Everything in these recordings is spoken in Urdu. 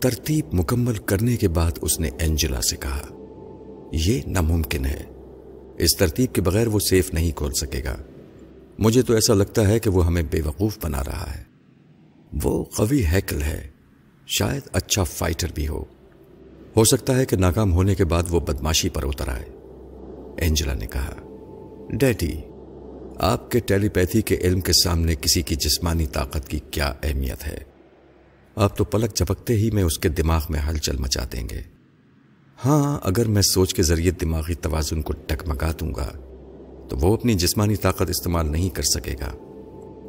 ترتیب مکمل کرنے کے بعد اس نے اینجلا سے کہا، یہ ناممکن ہے۔ اس ترتیب کے بغیر وہ سیف نہیں کھول سکے گا۔ مجھے تو ایسا لگتا ہے کہ وہ ہمیں بے وقوف بنا رہا ہے۔ وہ قوی ہیکل ہے۔ شاید اچھا فائٹر بھی ہو۔ ہو سکتا ہے کہ ناکام ہونے کے بعد وہ بدماشی پر اتر آئے۔ اینجلا نے کہا، ڈیڈی، آپ کے ٹیلی پیتھی کے علم کے سامنے کسی کی جسمانی طاقت کی کیا اہمیت ہے؟ آپ تو پلک جھپکتے ہی میں اس کے دماغ میں ہلچل مچا دیں گے۔ ہاں اگر میں سوچ کے ذریعے دماغی توازن کو ٹکمگا دوں گا، تو وہ اپنی جسمانی طاقت استعمال نہیں کر سکے گا،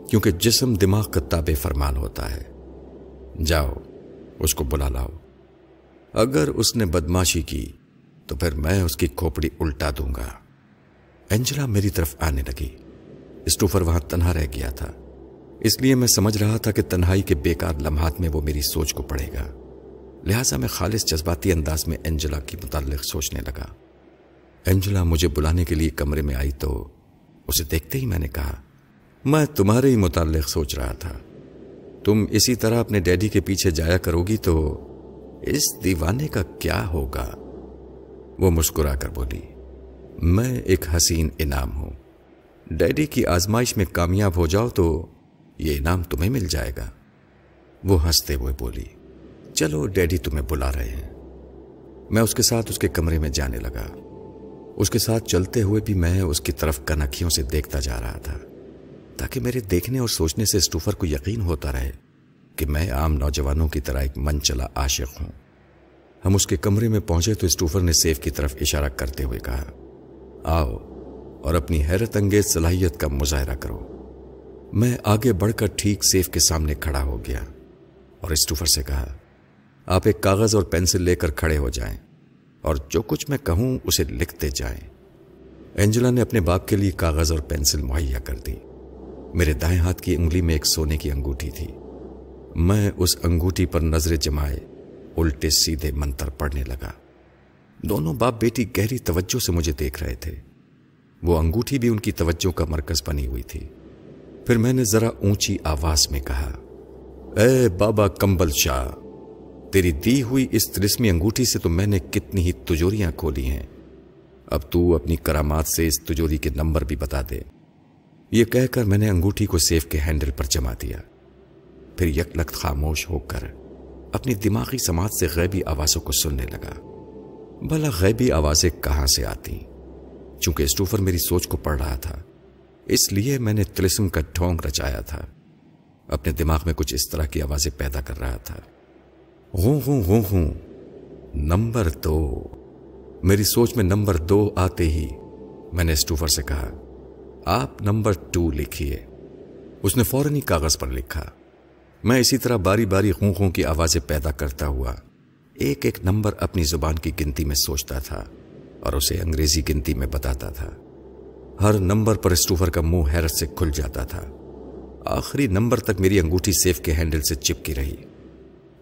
کیونکہ جسم دماغ کا تابع فرمان ہوتا ہے۔ جاؤ، اس کو بلا لاؤ۔ اگر اس نے بدماشی کی، تو پھر میں اس کی کھوپڑی الٹا دوں گا۔ اینجلا میری طرف آنے لگی۔ اسٹوفر وہاں تنہا رہ گیا تھا۔ اس لیے میں سمجھ رہا تھا کہ تنہائی کے بیکار لمحات میں وہ میری سوچ کو پڑے گا۔ لہٰذا میں خالص جذباتی انداز میں اینجلا کی متعلق سوچنے لگا۔ اینجلا مجھے بلانے کے لیے کمرے میں آئی تو اسے دیکھتے ہی میں نے کہا، میں تمہارے ہی متعلق سوچ رہا تھا۔ تم اسی طرح اپنے ڈیڈی کے پیچھے جایا کرو گی تو اس دیوانے کا کیا ہوگا؟ وہ مسکرا کر بولی، میں ایک حسین انعام ہوں۔ ڈیڈی کی آزمائش میں کامیاب ہو جاؤ تو یہ انعام تمہیں مل جائے گا۔ وہ ہنستے ہوئے بولی، چلو ڈیڈی تمہیں بلا رہے ہیں۔ میں اس کے ساتھ اس کے کمرے میں جانے لگا۔ اس کے ساتھ چلتے ہوئے بھی میں اس کی طرف کنکھیوں سے دیکھتا جا رہا تھا، تاکہ میرے دیکھنے اور سوچنے سے اسٹوفر کو یقین ہوتا رہے کہ میں عام نوجوانوں کی طرح ایک من چلا عاشق ہوں۔ ہم اس کے کمرے میں پہنچے تو اسٹوفر نے سیف کی طرف اشارہ کرتے ہوئے کہا، آؤ اور اپنی حیرت انگیز صلاحیت کا مظاہرہ کرو۔ میں آگے بڑھ کر ٹھیک سیف کے سامنے کھڑا ہو گیا اور اسٹوفر سے کہا، آپ ایک کاغذ اور پینسل لے کر کھڑے ہو جائیں اور جو کچھ میں کہوں اسے لکھتے جائیں۔ اینجلا نے اپنے باپ کے لیے کاغذ اور پینسل مہیا کر دی۔ میرے دائیں ہاتھ کی انگلی میں ایک سونے کی انگوٹھی تھی۔ میں اس انگوٹھی پر نظر جمائے الٹے سیدھے منتر پڑھنے لگا۔ دونوں باپ بیٹی گہری توجہ سے مجھے دیکھ رہے تھے۔ وہ انگوٹھی بھی ان کی توجہ کا مرکز بنی ہوئی تھی۔ پھر میں نے ذرا اونچی آواز میں کہا، اے بابا کمبل شاہ، تیری دی ہوئی اس ترسمی انگوٹھی سے تو میں نے کتنی ہی تجوریاں کھولی ہیں۔ اب تو اپنی کرامات سے اس تجوری کے نمبر بھی بتا دے۔ یہ کہہ کر میں نے انگوٹھی کو سیف کے ہینڈل پر جما دیا۔ پھر یک لخت خاموش ہو کر اپنی دماغی سماج سے غیبی آوازوں کو سننے لگا۔ بھلا غیبی آوازیں کہاں سے آتی چونکہ اسٹوفر میری سوچ کو پڑھ رہا تھا۔ اس لیے میں نے تلسم کا ڈھونگ رچایا تھا۔ اپنے دماغ میں کچھ اس طرح کی آوازیں پیدا کر رہا تھا۔ غوں غوں غوں غوں نمبر دو۔ میری سوچ میں نمبر دو آتے ہی میں نے اسٹوفر سے کہا، آپ نمبر ٹو لکھیے۔ اس نے فوراً ہی کاغذ پر لکھا۔ میں اسی طرح باری باری خون کی آوازیں پیدا کرتا ہوا ایک ایک نمبر اپنی زبان کی گنتی میں سوچتا تھا اور اسے انگریزی گنتی میں بتاتا تھا۔ ہر نمبر پر اسٹوفر کا منہ حیرت سے کھل جاتا تھا۔ آخری نمبر تک میری انگوٹھی سیف کے ہینڈل سے چپکی رہی۔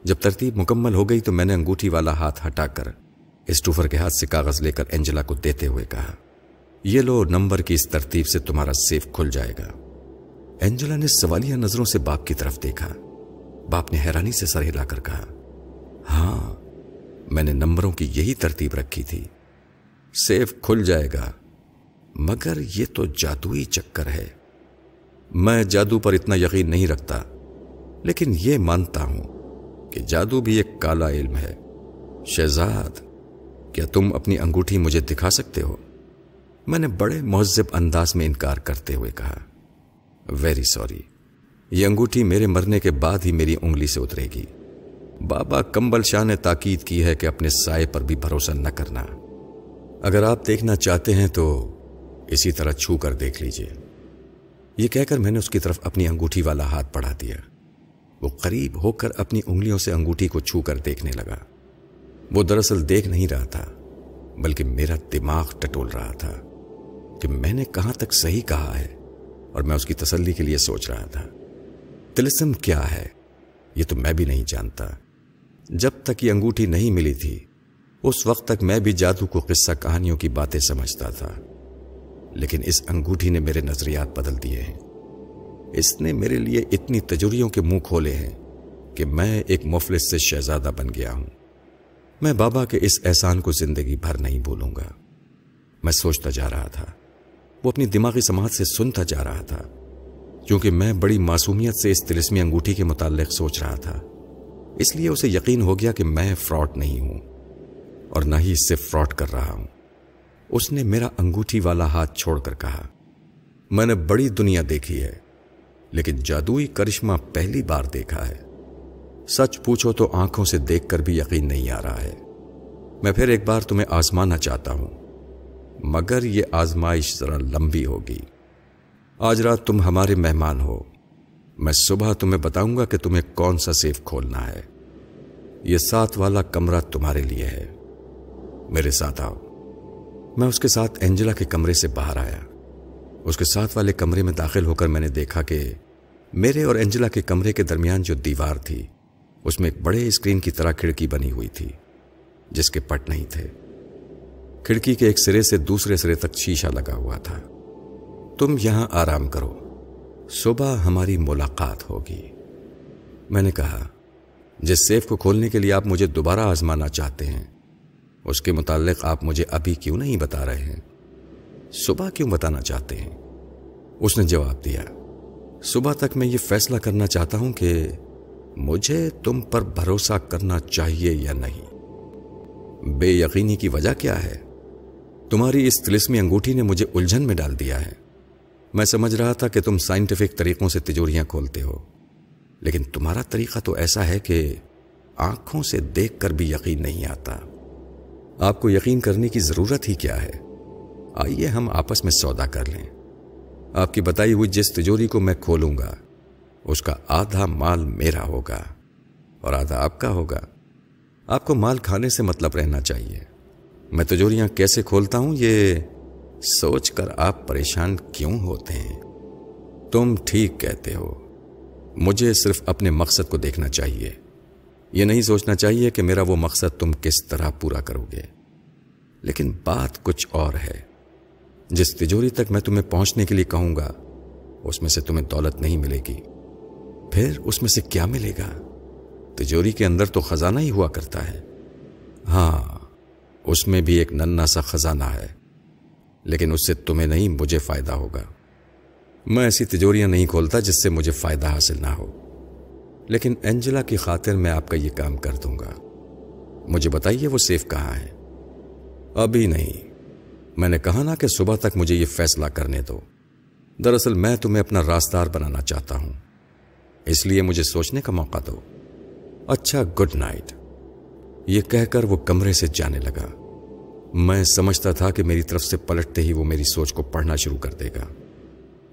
جب ترتیب مکمل ہو گئی تو میں نے انگوٹھی والا ہاتھ ہٹا کر اسٹوفر کے ہاتھ سے کاغذ لے کر اینجلا کو دیتے ہوئے کہا، یہ لو نمبر کی اس ترتیب سے تمہارا سیف کھل جائے گا۔ اینجلا نے سوالیہ نظروں سے باپ کی طرف دیکھا۔ باپ نے حیرانی سے سر ہلا کر کہا ہاں میں نے نمبروں کی یہی ترتیب رکھی تھی۔ سیف کھل جائے گا۔ مگر یہ تو جادوئی چکر ہے۔ میں جادو پر اتنا یقین نہیں رکھتا، لیکن یہ مانتا ہوں کہ جادو بھی ایک کالا علم ہے۔ شہزاد، کیا تم اپنی انگوٹھی مجھے دکھا سکتے ہو؟ میں نے بڑے مہذب انداز میں انکار کرتے ہوئے کہا ویری سوری یہ انگوٹھی میرے مرنے کے بعد ہی میری انگلی سے اترے گی۔ بابا کمبل شاہ نے تاکید کی ہے کہ اپنے سائے پر بھی بھروسہ نہ کرنا۔ اگر آپ دیکھنا چاہتے ہیں تو اسی طرح چھو کر دیکھ لیجیے۔ یہ کہہ کر میں نے اس کی طرف اپنی انگوٹھی والا ہاتھ بڑھا دیا۔ وہ قریب ہو کر اپنی انگلیوں سے انگوٹھی کو چھو کر دیکھنے لگا۔ وہ دراصل دیکھ نہیں رہا تھا، بلکہ میرا دماغ ٹٹول رہا تھا کہ میں نے کہاں تک صحیح کہا ہے اور میں اس کی تسلی کے لیے سوچ رہا تھا۔ تلسم کیا ہے؟ یہ تو میں بھی نہیں جانتا۔ جب تک یہ انگوٹھی نہیں ملی تھی، اس وقت تک میں بھی جادو کو قصہ کہانیوں کی باتیں سمجھتا تھا۔ لیکن اس انگوٹھی نے میرے نظریات بدل دیے ہیں۔ اس نے میرے لیے اتنی تجوریوں کے منہ کھولے ہیں کہ میں ایک مفلس سے شہزادہ بن گیا ہوں۔ میں بابا کے اس احسان کو زندگی بھر نہیں بھولوں گا۔ میں سوچتا جا رہا تھا۔ وہ اپنی دماغی سماعت سے سنتا جا رہا تھا۔ کیونکہ میں بڑی معصومیت سے اس تلسمی انگوٹھی کے متعلق سوچ رہا تھا۔ اس لیے اسے یقین ہو گیا کہ میں فراڈ نہیں ہوں اور نہ ہی اس سے فراڈ کر رہا ہوں۔ اس نے میرا انگوٹھی والا ہاتھ چھوڑ کر کہا، میں نے بڑی دنیا دیکھی ہے، لیکن جادوئی کرشمہ پہلی بار دیکھا ہے۔ سچ پوچھو تو آنکھوں سے دیکھ کر بھی یقین نہیں آ رہا ہے۔ میں پھر ایک بار تمہیں آزمانا چاہتا ہوں، مگر یہ آزمائش ذرا لمبی ہوگی۔ آج رات تم ہمارے مہمان ہو۔ میں صبح تمہیں بتاؤں گا کہ تمہیں کون سا سیف کھولنا ہے۔ یہ ساتھ والا کمرہ تمہارے لیے ہے۔ میرے ساتھ آؤ۔ میں اس کے ساتھ اینجلا کے کمرے سے باہر آیا۔ اس کے ساتھ والے کمرے میں داخل ہو کر میں نے دیکھا کہ میرے اور اینجلا کے کمرے کے درمیان جو دیوار تھی، اس میں ایک بڑے اسکرین کی طرح کھڑکی بنی ہوئی تھی، جس کے پٹ نہیں تھے۔ کھڑکی کے ایک سرے سے دوسرے سرے تک شیشہ لگا ہوا تھا۔ تم یہاں آرام کرو، صبح ہماری ملاقات ہوگی۔ میں نے کہا، جس سیف کو کھولنے کے لیے آپ مجھے دوبارہ آزمانا چاہتے ہیں اس کے متعلق آپ مجھے ابھی کیوں نہیں بتا رہے ہیں؟ صبح کیوں بتانا چاہتے ہیں؟ اس نے جواب دیا، صبح تک میں یہ فیصلہ کرنا چاہتا ہوں کہ مجھے تم پر بھروسہ کرنا چاہیے یا نہیں۔ بے یقینی کی وجہ کیا ہے؟ تمہاری اس تلسمی انگوٹھی نے مجھے الجھن میں ڈال دیا ہے۔ میں سمجھ رہا تھا کہ تم سائنٹیفک طریقوں سے تجوریاں کھولتے ہو، لیکن تمہارا طریقہ تو ایسا ہے کہ آنکھوں سے دیکھ کر بھی یقین نہیں آتا۔ آپ کو یقین کرنے کی ضرورت ہی کیا ہے؟ آئیے ہم آپس میں سودا کر لیں۔ آپ کی بتائی ہوئی جس تجوری کو میں کھولوں گا۔ اس کا آدھا مال میرا ہوگا اور آدھا آپ کا ہوگا۔ آپ کو مال کھانے سے مطلب رہنا چاہیے۔ میں تجوریاں کیسے کھولتا ہوں؟ یہ سوچ کر آپ پریشان کیوں ہوتے ہیں؟ تم ٹھیک کہتے ہو۔ مجھے صرف اپنے مقصد کو دیکھنا چاہیے۔ یہ نہیں سوچنا چاہیے کہ میرا وہ مقصد تم کس طرح پورا کرو گے۔ لیکن بات کچھ اور ہے۔ جس تجوری تک میں تمہیں پہنچنے کے لیے کہوں گا، اس میں سے تمہیں دولت نہیں ملے گی۔ پھر اس میں سے کیا ملے گا؟ تجوری کے اندر تو خزانہ ہی ہوا کرتا ہے۔ ہاں اس میں بھی ایک ننا سا خزانہ ہے۔ لیکن اس سے تمہیں نہیں، مجھے فائدہ ہوگا۔ میں ایسی تجوریاں نہیں کھولتا جس سے مجھے فائدہ حاصل نہ ہو۔ لیکن اینجلا کی خاطر میں آپ کا یہ کام کر دوں گا۔ مجھے بتائیے وہ سیف کہاں ہے؟ ابھی نہیں۔ میں نے کہا نا کہ صبح تک مجھے یہ فیصلہ کرنے دو۔ دراصل میں تمہیں اپنا راستار بنانا چاہتا ہوں۔ اس لیے مجھے سوچنے کا موقع دو۔ اچھا گڈ نائٹ۔ یہ کہہ کر وہ کمرے سے جانے لگا۔ میں سمجھتا تھا کہ میری طرف سے پلٹتے ہی وہ میری سوچ کو پڑھنا شروع کر دے گا۔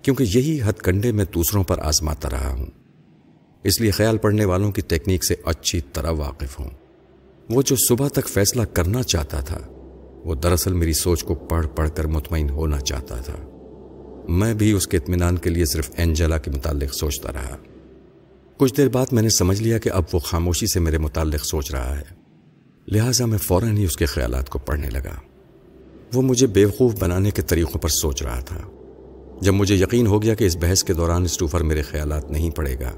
کیونکہ یہی ہتھ کنڈے میں دوسروں پر آزماتا رہا ہوں۔ اس لیے خیال پڑھنے والوں کی ٹیکنیک سے اچھی طرح واقف ہوں۔ وہ جو صبح تک فیصلہ کرنا چاہتا تھا، وہ دراصل میری سوچ کو پڑھ پڑھ کر مطمئن ہونا چاہتا تھا۔ میں بھی اس کے اطمینان کے لیے صرف اینجلا کے متعلق سوچتا رہا۔ کچھ دیر بعد میں نے سمجھ لیا کہ اب وہ خاموشی سے میرے متعلق سوچ رہا ہے۔ لہٰذا میں فوراً ہی اس کے خیالات کو پڑھنے لگا۔ وہ مجھے بیوقوف بنانے کے طریقوں پر سوچ رہا تھا۔ جب مجھے یقین ہو گیا کہ اس بحث کے دوران اسٹوفر میرے خیالات نہیں پڑے گا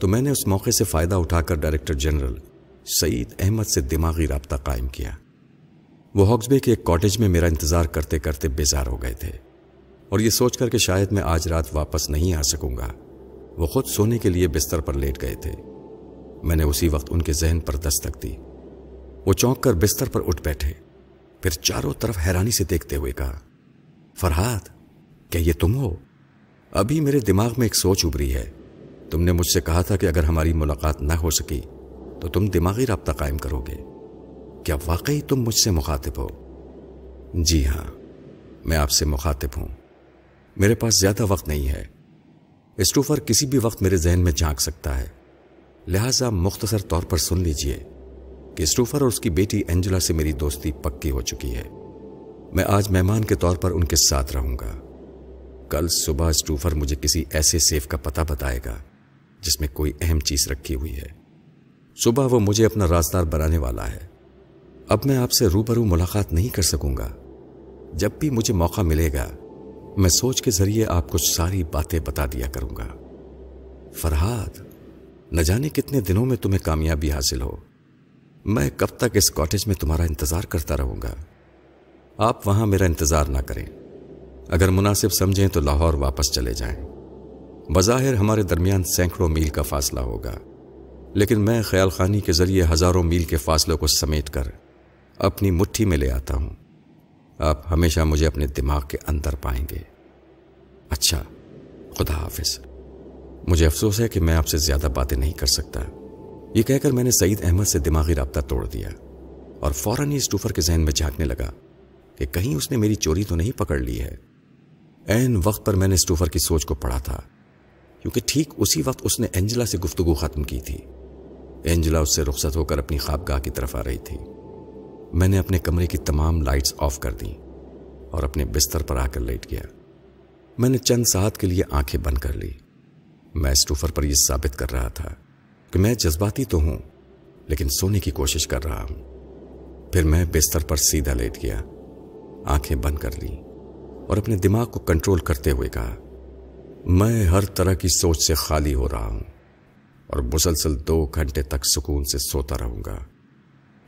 تو میں نے اس موقع سے فائدہ اٹھا کر ڈائریکٹر جنرل سعید احمد سے دماغی رابطہ قائم کیا۔ وہ ہاکسبے کے ایک کاٹیج میں میرا انتظار کرتے کرتے بیزار ہو گئے تھے اور یہ سوچ کر کہ شاید میں آج رات واپس نہیں آ سکوں گا۔ وہ خود سونے کے لیے بستر پر لیٹ گئے تھے۔ میں نے اسی وقت ان کے ذہن پر دستک دی۔ وہ چونک کر بستر پر اٹھ بیٹھے۔ پھر چاروں طرف حیرانی سے دیکھتے ہوئے کہا فرحاد کیا یہ تم ہو؟ ابھی میرے دماغ میں ایک سوچ ابری ہے۔ تم نے مجھ سے کہا تھا کہ اگر ہماری ملاقات نہ ہو سکی، تو تم دماغی رابطہ قائم کرو گے۔ کیا واقعی تم مجھ سے مخاطب ہو؟ جی ہاں میں آپ سے مخاطب ہوں۔ میرے پاس زیادہ وقت نہیں ہے۔ اسٹوفر کسی بھی وقت میرے ذہن میں جھانک سکتا ہے۔ لہذا مختصر طور پر سن لیجیے کہ اسٹوفر اور اس کی بیٹی اینجلا سے میری دوستی پکی ہو چکی ہے۔ میں آج مہمان کے طور پر ان کے ساتھ رہوں گا۔ کل صبح اسٹوفر مجھے کسی ایسے سیف کا پتہ بتائے گا۔ جس میں کوئی اہم چیز رکھی ہوئی ہے۔ صبح وہ مجھے اپنا راستار بنانے والا ہے۔ اب میں آپ سے روبرو ملاقات نہیں کر سکوں گا۔ جب بھی مجھے موقع ملے گا، میں سوچ کے ذریعے آپ کو ساری باتیں بتا دیا کروں گا۔ فرحاد نہ جانے کتنے دنوں میں تمہیں کامیابی حاصل ہو۔ میں کب تک اس کاٹیج میں تمہارا انتظار کرتا رہوں گا۔ آپ وہاں میرا انتظار نہ کریں۔ اگر مناسب سمجھیں تو لاہور واپس چلے جائیں۔ بظاہر ہمارے درمیان سینکڑوں میل کا فاصلہ ہوگا، لیکن میں خیال خانی کے ذریعے ہزاروں میل کے فاصلوں کو سمیٹ کر اپنی مٹھی میں لے آتا ہوں۔ آپ ہمیشہ مجھے اپنے دماغ کے اندر پائیں گے۔ اچھا خدا حافظ۔ مجھے افسوس ہے کہ میں آپ سے زیادہ باتیں نہیں کر سکتا۔ یہ کہہ کر میں نے سعید احمد سے دماغی رابطہ توڑ دیا اور فوراً ہی اسٹوفر کے ذہن میں جھانکنے لگا کہ کہیں اس نے میری چوری تو نہیں پکڑ لی ہے۔ این وقت پر میں نے اسٹوفر کی سوچ کو پڑھا تھا۔ کیونکہ ٹھیک اسی وقت اس نے اینجلا سے گفتگو ختم کی تھی۔ اینجلا اس سے رخصت ہو کر اپنی خوابگاہ کی طرف آ رہی تھی۔ میں نے اپنے کمرے کی تمام لائٹس آف کر دی اور اپنے بستر پر آ کر لیٹ گیا۔ میں نے چند ساتھ کے لیے آنکھیں بند کر لی۔ میں اسٹوفر پر یہ ثابت کر رہا تھا کہ میں جذباتی تو ہوں، لیکن سونے کی کوشش کر رہا ہوں۔ پھر میں بستر پر سیدھا لیٹ گیا، آنکھیں بند کر لی اور اپنے دماغ کو کنٹرول کرتے ہوئے کہا میں ہر طرح کی سوچ سے خالی ہو رہا ہوں اور مسلسل دو گھنٹے تک سکون سے سوتا رہوں گا۔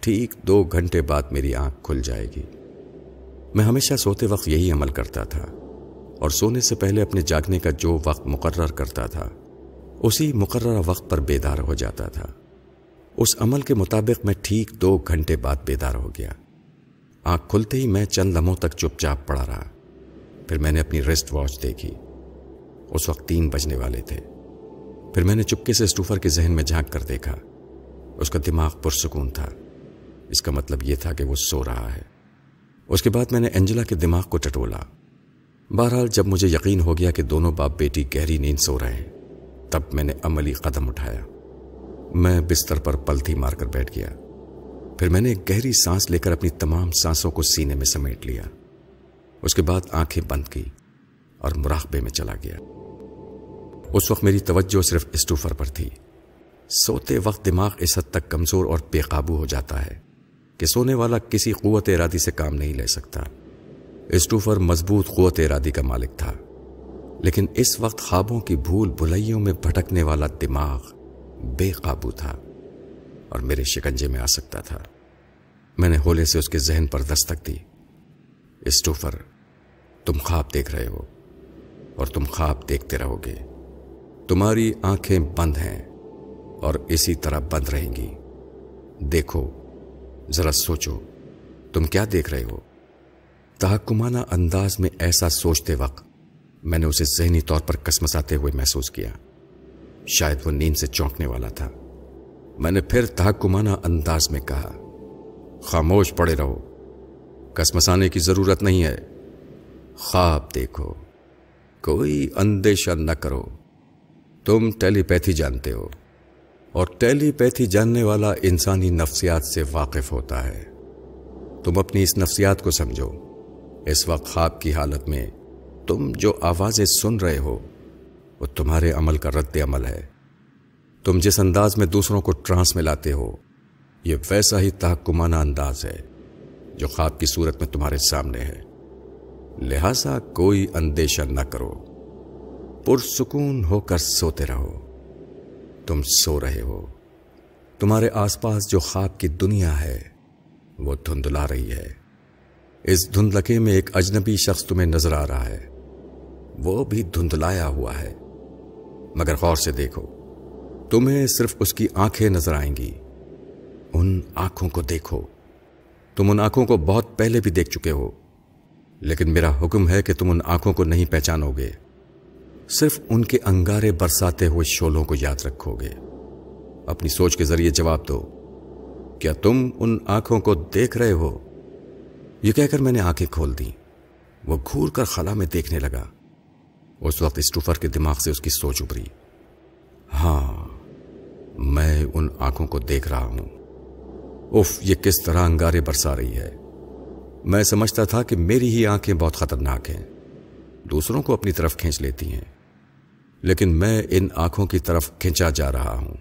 ٹھیک دو گھنٹے بعد میری آنکھ کھل جائے گی۔ میں ہمیشہ سوتے وقت یہی عمل کرتا تھا اور سونے سے پہلے اپنے جاگنے کا جو وقت مقرر کرتا تھا، اسی مقررہ وقت پر بیدار ہو جاتا تھا۔ اس عمل کے مطابق میں ٹھیک دو گھنٹے بعد بیدار ہو گیا۔ آنکھ کھلتے ہی میں چند لمحوں تک چپ چاپ پڑا رہا۔ پھر میں نے اپنی ریسٹ واچ دیکھی۔ اس وقت تین بجنے والے تھے۔ پھر میں نے چپکے سے اسٹوفر کے ذہن میں جھانک کر دیکھا۔ اس کا دماغ پرسکون تھا۔ اس کا مطلب یہ تھا کہ وہ سو رہا ہے۔ اس کے بعد میں نے انجلا کے دماغ کو ٹٹولا۔ بہرحال جب مجھے یقین ہو گیا کہ دونوں باپ بیٹی گہری نیند سو رہے ہیں، تب میں نے عملی قدم اٹھایا۔ میں بستر پر پلتھی مار کر بیٹھ گیا۔ پھر میں نے گہری سانس لے کر اپنی تمام سانسوں کو سینے میں سمیٹ لیا۔ اس کے بعد آنکھیں بند کی اور مراقبے میں چلا گیا۔ اس وقت میری توجہ صرف اسٹوفر پر تھی۔ سوتے وقت دماغ اس حد تک کمزور اور بے قابو ہو جاتا ہے کہ سونے والا کسی قوت ارادی سے کام نہیں لے سکتا۔ اسٹوفر مضبوط قوت ارادی کا مالک تھا۔ لیکن اس وقت خوابوں کی بھول بھلائیوں میں بھٹکنے والا دماغ بے قابو تھا اور میرے شکنجے میں آ سکتا تھا۔ میں نے ہولے سے اس کے ذہن پر دستک دی۔ اسٹوفر تم خواب دیکھ رہے ہو اور تم خواب دیکھتے رہو گے۔ تمہاری آنکھیں بند ہیں اور اسی طرح بند رہیں گی۔ دیکھو، ذرا سوچو، تم کیا دیکھ رہے ہو؟ تحکمانہ انداز میں ایسا سوچتے وقت میں نے اسے ذہنی طور پر کسمساتے ہوئے محسوس کیا۔ شاید وہ نیند سے چونکنے والا تھا۔ میں نے پھر تحکمانہ انداز میں کہا، خاموش پڑے رہو کسمسانے کی ضرورت نہیں ہے۔ خواب دیکھو، کوئی اندیشہ نہ کرو۔ تم ٹیلی پیتھی جانتے ہو اور ٹیلی پیتھی جاننے والا انسانی نفسیات سے واقف ہوتا ہے۔ تم اپنی اس نفسیات کو سمجھو۔ اس وقت خواب کی حالت میں تم جو آوازیں سن رہے ہو، وہ تمہارے عمل کا رد عمل ہے۔ تم جس انداز میں دوسروں کو ٹرانس میں لاتے ہو، یہ ویسا ہی تحکمانہ انداز ہے جو خواب کی صورت میں تمہارے سامنے ہے۔ لہذا کوئی اندیشہ نہ کرو۔ پرسکون ہو کر سوتے رہو۔ تم سو رہے ہو۔ تمہارے آس پاس جو خواب کی دنیا ہے، وہ دھندلا رہی ہے۔ اس دھندلکے میں ایک اجنبی شخص تمہیں نظر آ رہا ہے۔ وہ بھی دھندلایا ہوا ہے۔ مگر غور سے دیکھو، تمہیں صرف اس کی آنکھیں نظر آئیں گی۔ ان آنکھوں کو دیکھو۔ تم ان آنکھوں کو بہت پہلے بھی دیکھ چکے ہو۔ لیکن میرا حکم ہے کہ تم ان آنکھوں کو نہیں پہچانو گے۔ صرف ان کے انگارے برساتے ہوئے شولوں کو یاد رکھو گے اپنی سوچ کے ذریعے جواب دو۔ کیا تم ان آنکھوں کو دیکھ رہے ہو؟ یہ کہہ کر میں نے آنکھیں کھول دی وہ گھور کر خلا میں دیکھنے لگا۔ اس وقت اسٹوفر کے دماغ سے اس کی سوچ ابری ہاں میں ان آنکھوں کو دیکھ رہا ہوں۔ اف یہ کس طرح انگارے برسا رہی ہے۔ میں سمجھتا تھا کہ میری ہی آنکھیں بہت خطرناک ہیں۔ دوسروں کو اپنی طرف کھینچ لیتی ہیں۔ لیکن میں ان آنکھوں کی طرف کھینچا جا رہا ہوں۔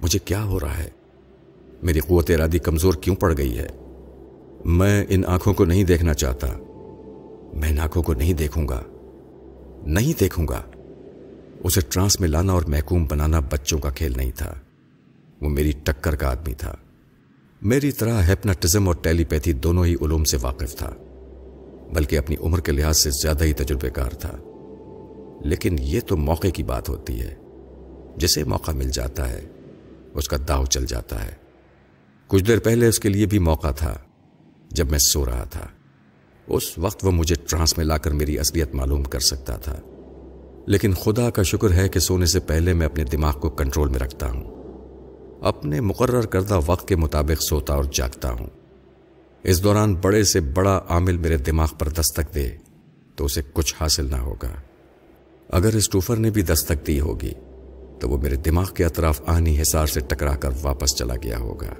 مجھے کیا ہو رہا ہے؟ میری قوت ارادی کمزور کیوں پڑ گئی ہے؟ میں ان آنکھوں کو نہیں دیکھنا چاہتا۔ میں ان آنکھوں کو نہیں دیکھوں گا۔ نہیں دیکھوں گا۔ اسے ٹرانس میں لانا اور محکوم بنانا بچوں کا کھیل نہیں تھا۔ وہ میری ٹکر کا آدمی تھا۔ میری طرح ہیپناٹزم اور ٹیلی پیتھی دونوں ہی علوم سے واقف تھا۔ بلکہ اپنی عمر کے لحاظ سے زیادہ ہی تجربے کار تھا۔ لیکن یہ تو موقع کی بات ہوتی ہے۔ جسے موقع مل جاتا ہے، اس کا داؤ چل جاتا ہے۔ کچھ دیر پہلے اس کے لیے بھی موقع تھا، جب میں سو رہا تھا۔ اس وقت وہ مجھے ٹرانس میں لا کر میری اصلیت معلوم کر سکتا تھا۔ لیکن خدا کا شکر ہے کہ سونے سے پہلے میں اپنے دماغ کو کنٹرول میں رکھتا ہوں۔ اپنے مقرر کردہ وقت کے مطابق سوتا اور جاگتا ہوں۔ اس دوران بڑے سے بڑا عامل میرے دماغ پر دستک دے تو اسے کچھ حاصل نہ ہوگا۔ اگر اسٹوفر نے بھی دستک دی ہوگی، تو وہ میرے دماغ کے اطراف آنی حسار سے ٹکرا کر واپس چلا گیا ہوگا۔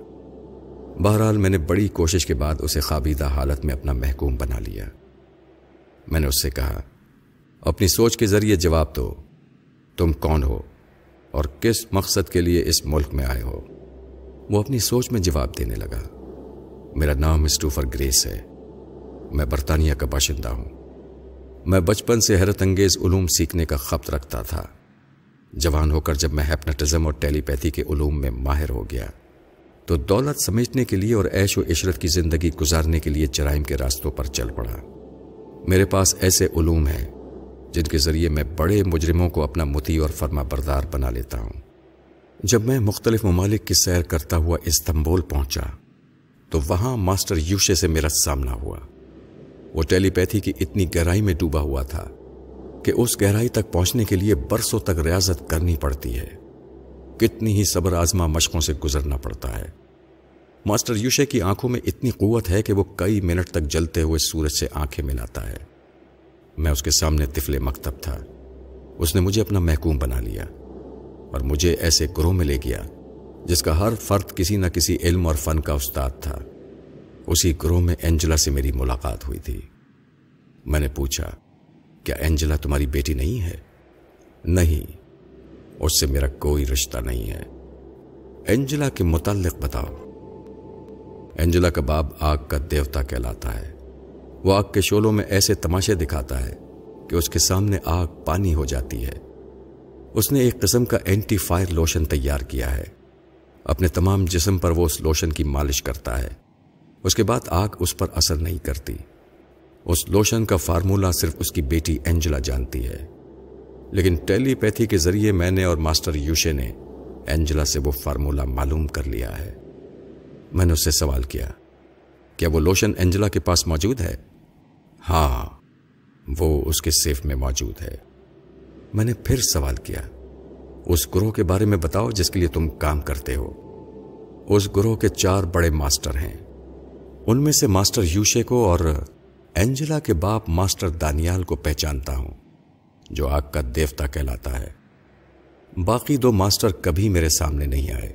بہرحال میں نے بڑی کوشش کے بعد اسے خوابیدہ حالت میں اپنا محکوم بنا لیا۔ میں نے اس سے کہا، اپنی سوچ کے ذریعے جواب دو۔ تم کون ہو اور کس مقصد کے لیے اس ملک میں آئے ہو؟ وہ اپنی سوچ میں جواب دینے لگا۔ میرا نام اسٹوفر گریس ہے۔ میں برطانیہ کا باشندہ ہوں۔ میں بچپن سے حیرت انگیز علوم سیکھنے کا خپت رکھتا تھا۔ جوان ہو کر جب میں ہیپناٹزم اور ٹیلی پیتھی کے علوم میں ماہر ہو گیا، تو دولت سمجھنے کے لیے اور عیش و عشرت کی زندگی گزارنے کے لیے جرائم کے راستوں پر چل پڑا۔ میرے پاس ایسے علوم ہیں جن کے ذریعے میں بڑے مجرموں کو اپنا متی اور فرما بردار بنا لیتا ہوں۔ جب میں مختلف ممالک کی سیر کرتا ہوا استنبول پہنچا تو وہاں ماسٹر یوشے سے میرا سامنا ہوا۔ وہ ٹیلی پیتھی کی اتنی گہرائی میں ڈوبا ہوا تھا کہ اس گہرائی تک پہنچنے کے لیے برسوں تک ریاضت کرنی پڑتی ہے۔ کتنی ہی صبر آزما مشقوں سے گزرنا پڑتا ہے۔ ماسٹر یوشے کی آنکھوں میں اتنی قوت ہے کہ وہ کئی منٹ تک جلتے ہوئے سورج سے آنکھیں ملاتا ہے۔ میں اس کے سامنے تفل مکتب تھا۔ اس نے مجھے اپنا محکوم بنا لیا اور مجھے ایسے گروہ میں لے گیا جس کا ہر فرد کسی نہ کسی علم اور فن کا استاد تھا۔ اسی گروہ میں اینجلا سے میری ملاقات ہوئی تھی۔ میں نے پوچھا، کیا اینجلا تمہاری بیٹی نہیں ہے؟ نہیں، اس سے میرا کوئی رشتہ نہیں ہے۔ اینجلا کے متعلق بتاؤ۔ اینجلا کا باب آگ کا دیوتا کہلاتا ہے۔ وہ آگ کے شولوں میں ایسے تماشے دکھاتا ہے کہ اس کے سامنے آگ پانی ہو جاتی ہے۔ اس نے ایک قسم کا اینٹی فائر لوشن تیار کیا ہے۔ اپنے تمام جسم پر وہ اس لوشن کی مالش کرتا ہے۔ اس کے بعد آگ اس پر اثر نہیں کرتی۔ اس لوشن کا فارمولا صرف اس کی بیٹی اینجلا جانتی ہے۔ لیکن ٹیلی پیتھی کے ذریعے میں نے اور ماسٹر یوشے نے اینجلا سے وہ فارمولا معلوم کر لیا ہے۔ میں نے اس سے سوال کیا کیا وہ لوشن اینجلا کے پاس موجود ہے؟ ہاں وہ اس کے سیف میں موجود ہے۔ میں نے پھر سوال کیا اس گروہ کے بارے میں بتاؤ جس کے لیے تم کام کرتے ہو۔ اس گروہ کے چار بڑے ماسٹر ہیں۔ ان میں سے ماسٹر یوشے کو اور اینجلا کے باپ ماسٹر دانیال کو پہچانتا ہوں، جو آگ کا دیوتا کہلاتا ہے۔ باقی دو ماسٹر کبھی میرے سامنے نہیں آئے۔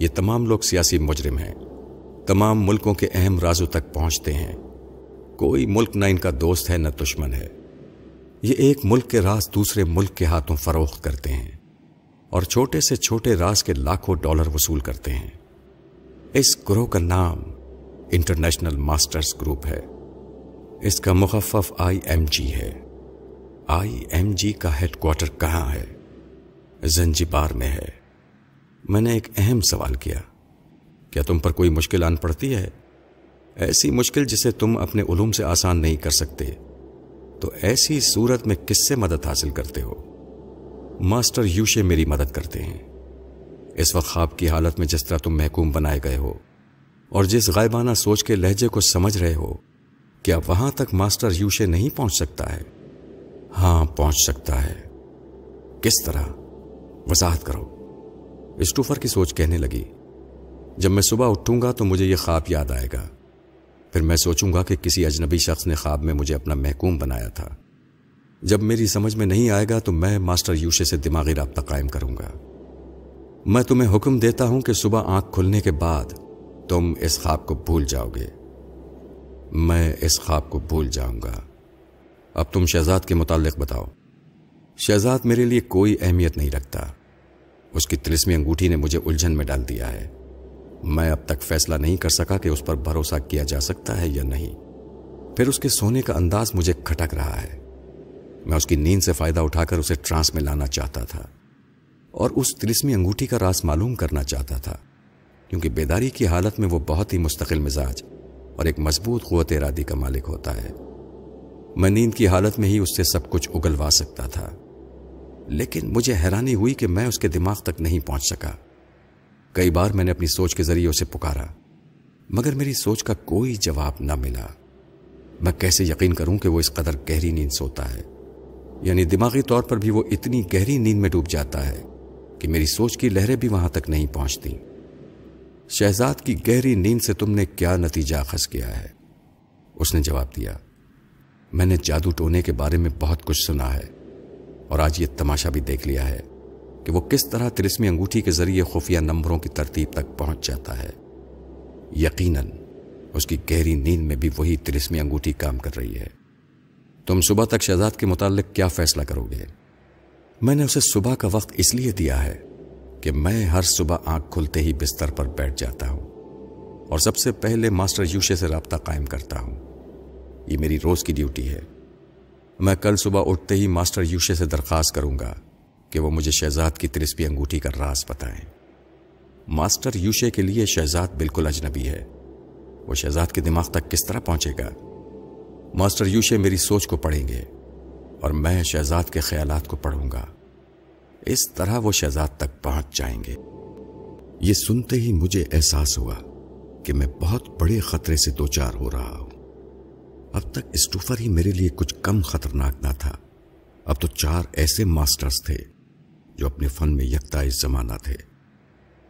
یہ تمام لوگ سیاسی مجرم ہیں۔ تمام ملکوں کے اہم رازوں تک پہنچتے ہیں۔ کوئی ملک نہ ان کا دوست ہے نہ دشمن ہے۔ یہ ایک ملک کے راز دوسرے ملک کے ہاتھوں فروخت کرتے ہیں۔ اور چھوٹے سے چھوٹے راز کے لاکھوں ڈالر وصول کرتے ہیں۔ اس گروہ کا نام انٹرنیشنل ماسٹرز گروپ ہے۔ اس کا مخفف آئی ایم جی ہے۔ آئی ایم جی کا ہیڈ کوارٹر کہاں ہے؟ زنجیبار میں ہے۔ میں نے ایک اہم سوال کیا۔ کیا تم پر کوئی مشکل آن پڑتی ہے؟ ایسی مشکل جسے تم اپنے علوم سے آسان نہیں کر سکتے۔ تو ایسی صورت میں کس سے مدد حاصل کرتے ہو؟ ماسٹر یوشے میری مدد کرتے ہیں۔ اس وقت خواب کی حالت میں جس طرح تم محکوم بنائے گئے ہو اور جس غائبانہ سوچ کے لہجے کو سمجھ رہے ہو، کیا وہاں تک ماسٹر یوشے نہیں پہنچ سکتا ہے؟ ہاں پہنچ سکتا ہے۔ کس طرح؟ وضاحت کرو۔ اسٹوفر کی سوچ کہنے لگی، جب میں صبح اٹھوں گا تو مجھے یہ خواب یاد آئے گا۔ پھر میں سوچوں گا کہ کسی اجنبی شخص نے خواب میں مجھے اپنا محکوم بنایا تھا۔ جب میری سمجھ میں نہیں آئے گا تو میں ماسٹر یوشے سے دماغی رابطہ قائم کروں گا۔ میں تمہیں حکم دیتا ہوں کہ صبح آنکھ کھلنے کے بعد تم اس خواب کو بھول جاؤ گے۔ میں اس خواب کو بھول جاؤں گا۔ اب تم شہزاد کے متعلق بتاؤ۔ شہزاد میرے لیے کوئی اہمیت نہیں رکھتا۔ اس کی تلسمی انگوٹھی نے مجھے الجھن میں ڈال دیا ہے۔ میں اب تک فیصلہ نہیں کر سکا کہ اس پر بھروسہ کیا جا سکتا ہے یا نہیں۔ پھر اس کے سونے کا انداز مجھے کھٹک رہا ہے۔ میں اس کی نیند سے فائدہ اٹھا کر اسے ٹرانس میں لانا چاہتا تھا اور اس تلسمی انگوٹھی کا راز معلوم کرنا چاہتا تھا، کیونکہ بیداری کی حالت میں وہ بہت ہی مستقل مزاج اور ایک مضبوط قوت ارادی کا مالک ہوتا ہے۔ میں نیند کی حالت میں ہی اس سے سب کچھ اگلوا سکتا تھا، لیکن مجھے حیرانی ہوئی کہ میں اس کے دماغ تک نہیں پہنچ سکا۔ کئی بار میں نے اپنی سوچ کے ذریعے اسے پکارا، مگر میری سوچ کا کوئی جواب نہ ملا۔ میں کیسے یقین کروں کہ وہ اس قدر گہری نیند سوتا ہے؟ یعنی دماغی طور پر بھی وہ اتنی گہری نیند میں ڈوب جاتا ہے کہ میری سوچ کی لہریں بھی وہاں تک نہیں پہنچتی شہزاد کی گہری نیند سے تم نے کیا نتیجہ خس کیا ہے؟ اس نے جواب دیا، میں نے جادو ٹونے کے بارے میں بہت کچھ سنا ہے اور آج یہ تماشا بھی دیکھ لیا ہے کہ وہ کس طرح ترسمی انگوٹھی کے ذریعے خفیہ نمبروں کی ترتیب تک پہنچ جاتا ہے۔ یقیناً اس کی گہری نیند میں بھی وہی ترسمی انگوٹھی کام کر رہی ہے۔ تم صبح تک شہزاد کے متعلق کیا فیصلہ کرو گے؟ میں نے اسے صبح کا وقت اس لیے دیا ہے کہ میں ہر صبح آنکھ کھلتے ہی بستر پر بیٹھ جاتا ہوں اور سب سے پہلے ماسٹر یوشے سے رابطہ قائم کرتا ہوں۔ یہ میری روز کی ڈیوٹی ہے۔ میں کل صبح اٹھتے ہی ماسٹر یوشے سے درخواست کروں گا کہ وہ مجھے شہزاد کی ترسپی انگوٹھی کا راز بتائیں۔ ماسٹر یوشے کے لیے شہزاد بالکل اجنبی ہے۔ وہ شہزاد کے دماغ تک کس طرح پہنچے گا؟ ماسٹر یوشے میری سوچ کو پڑھیں گے اور میں شہزاد کے خیالات کو پڑھوں گا۔ اس طرح وہ شہزاد تک پہنچ جائیں گے۔ یہ سنتے ہی مجھے احساس ہوا کہ میں بہت بڑے خطرے سے دوچار ہو رہا ہوں۔ اب تک اسٹوفر ہی میرے لیے کچھ کم خطرناک نہ تھا۔ اب تو چار ایسے ماسٹرز تھے جو اپنے فن میں یکتا اس زمانہ تھے۔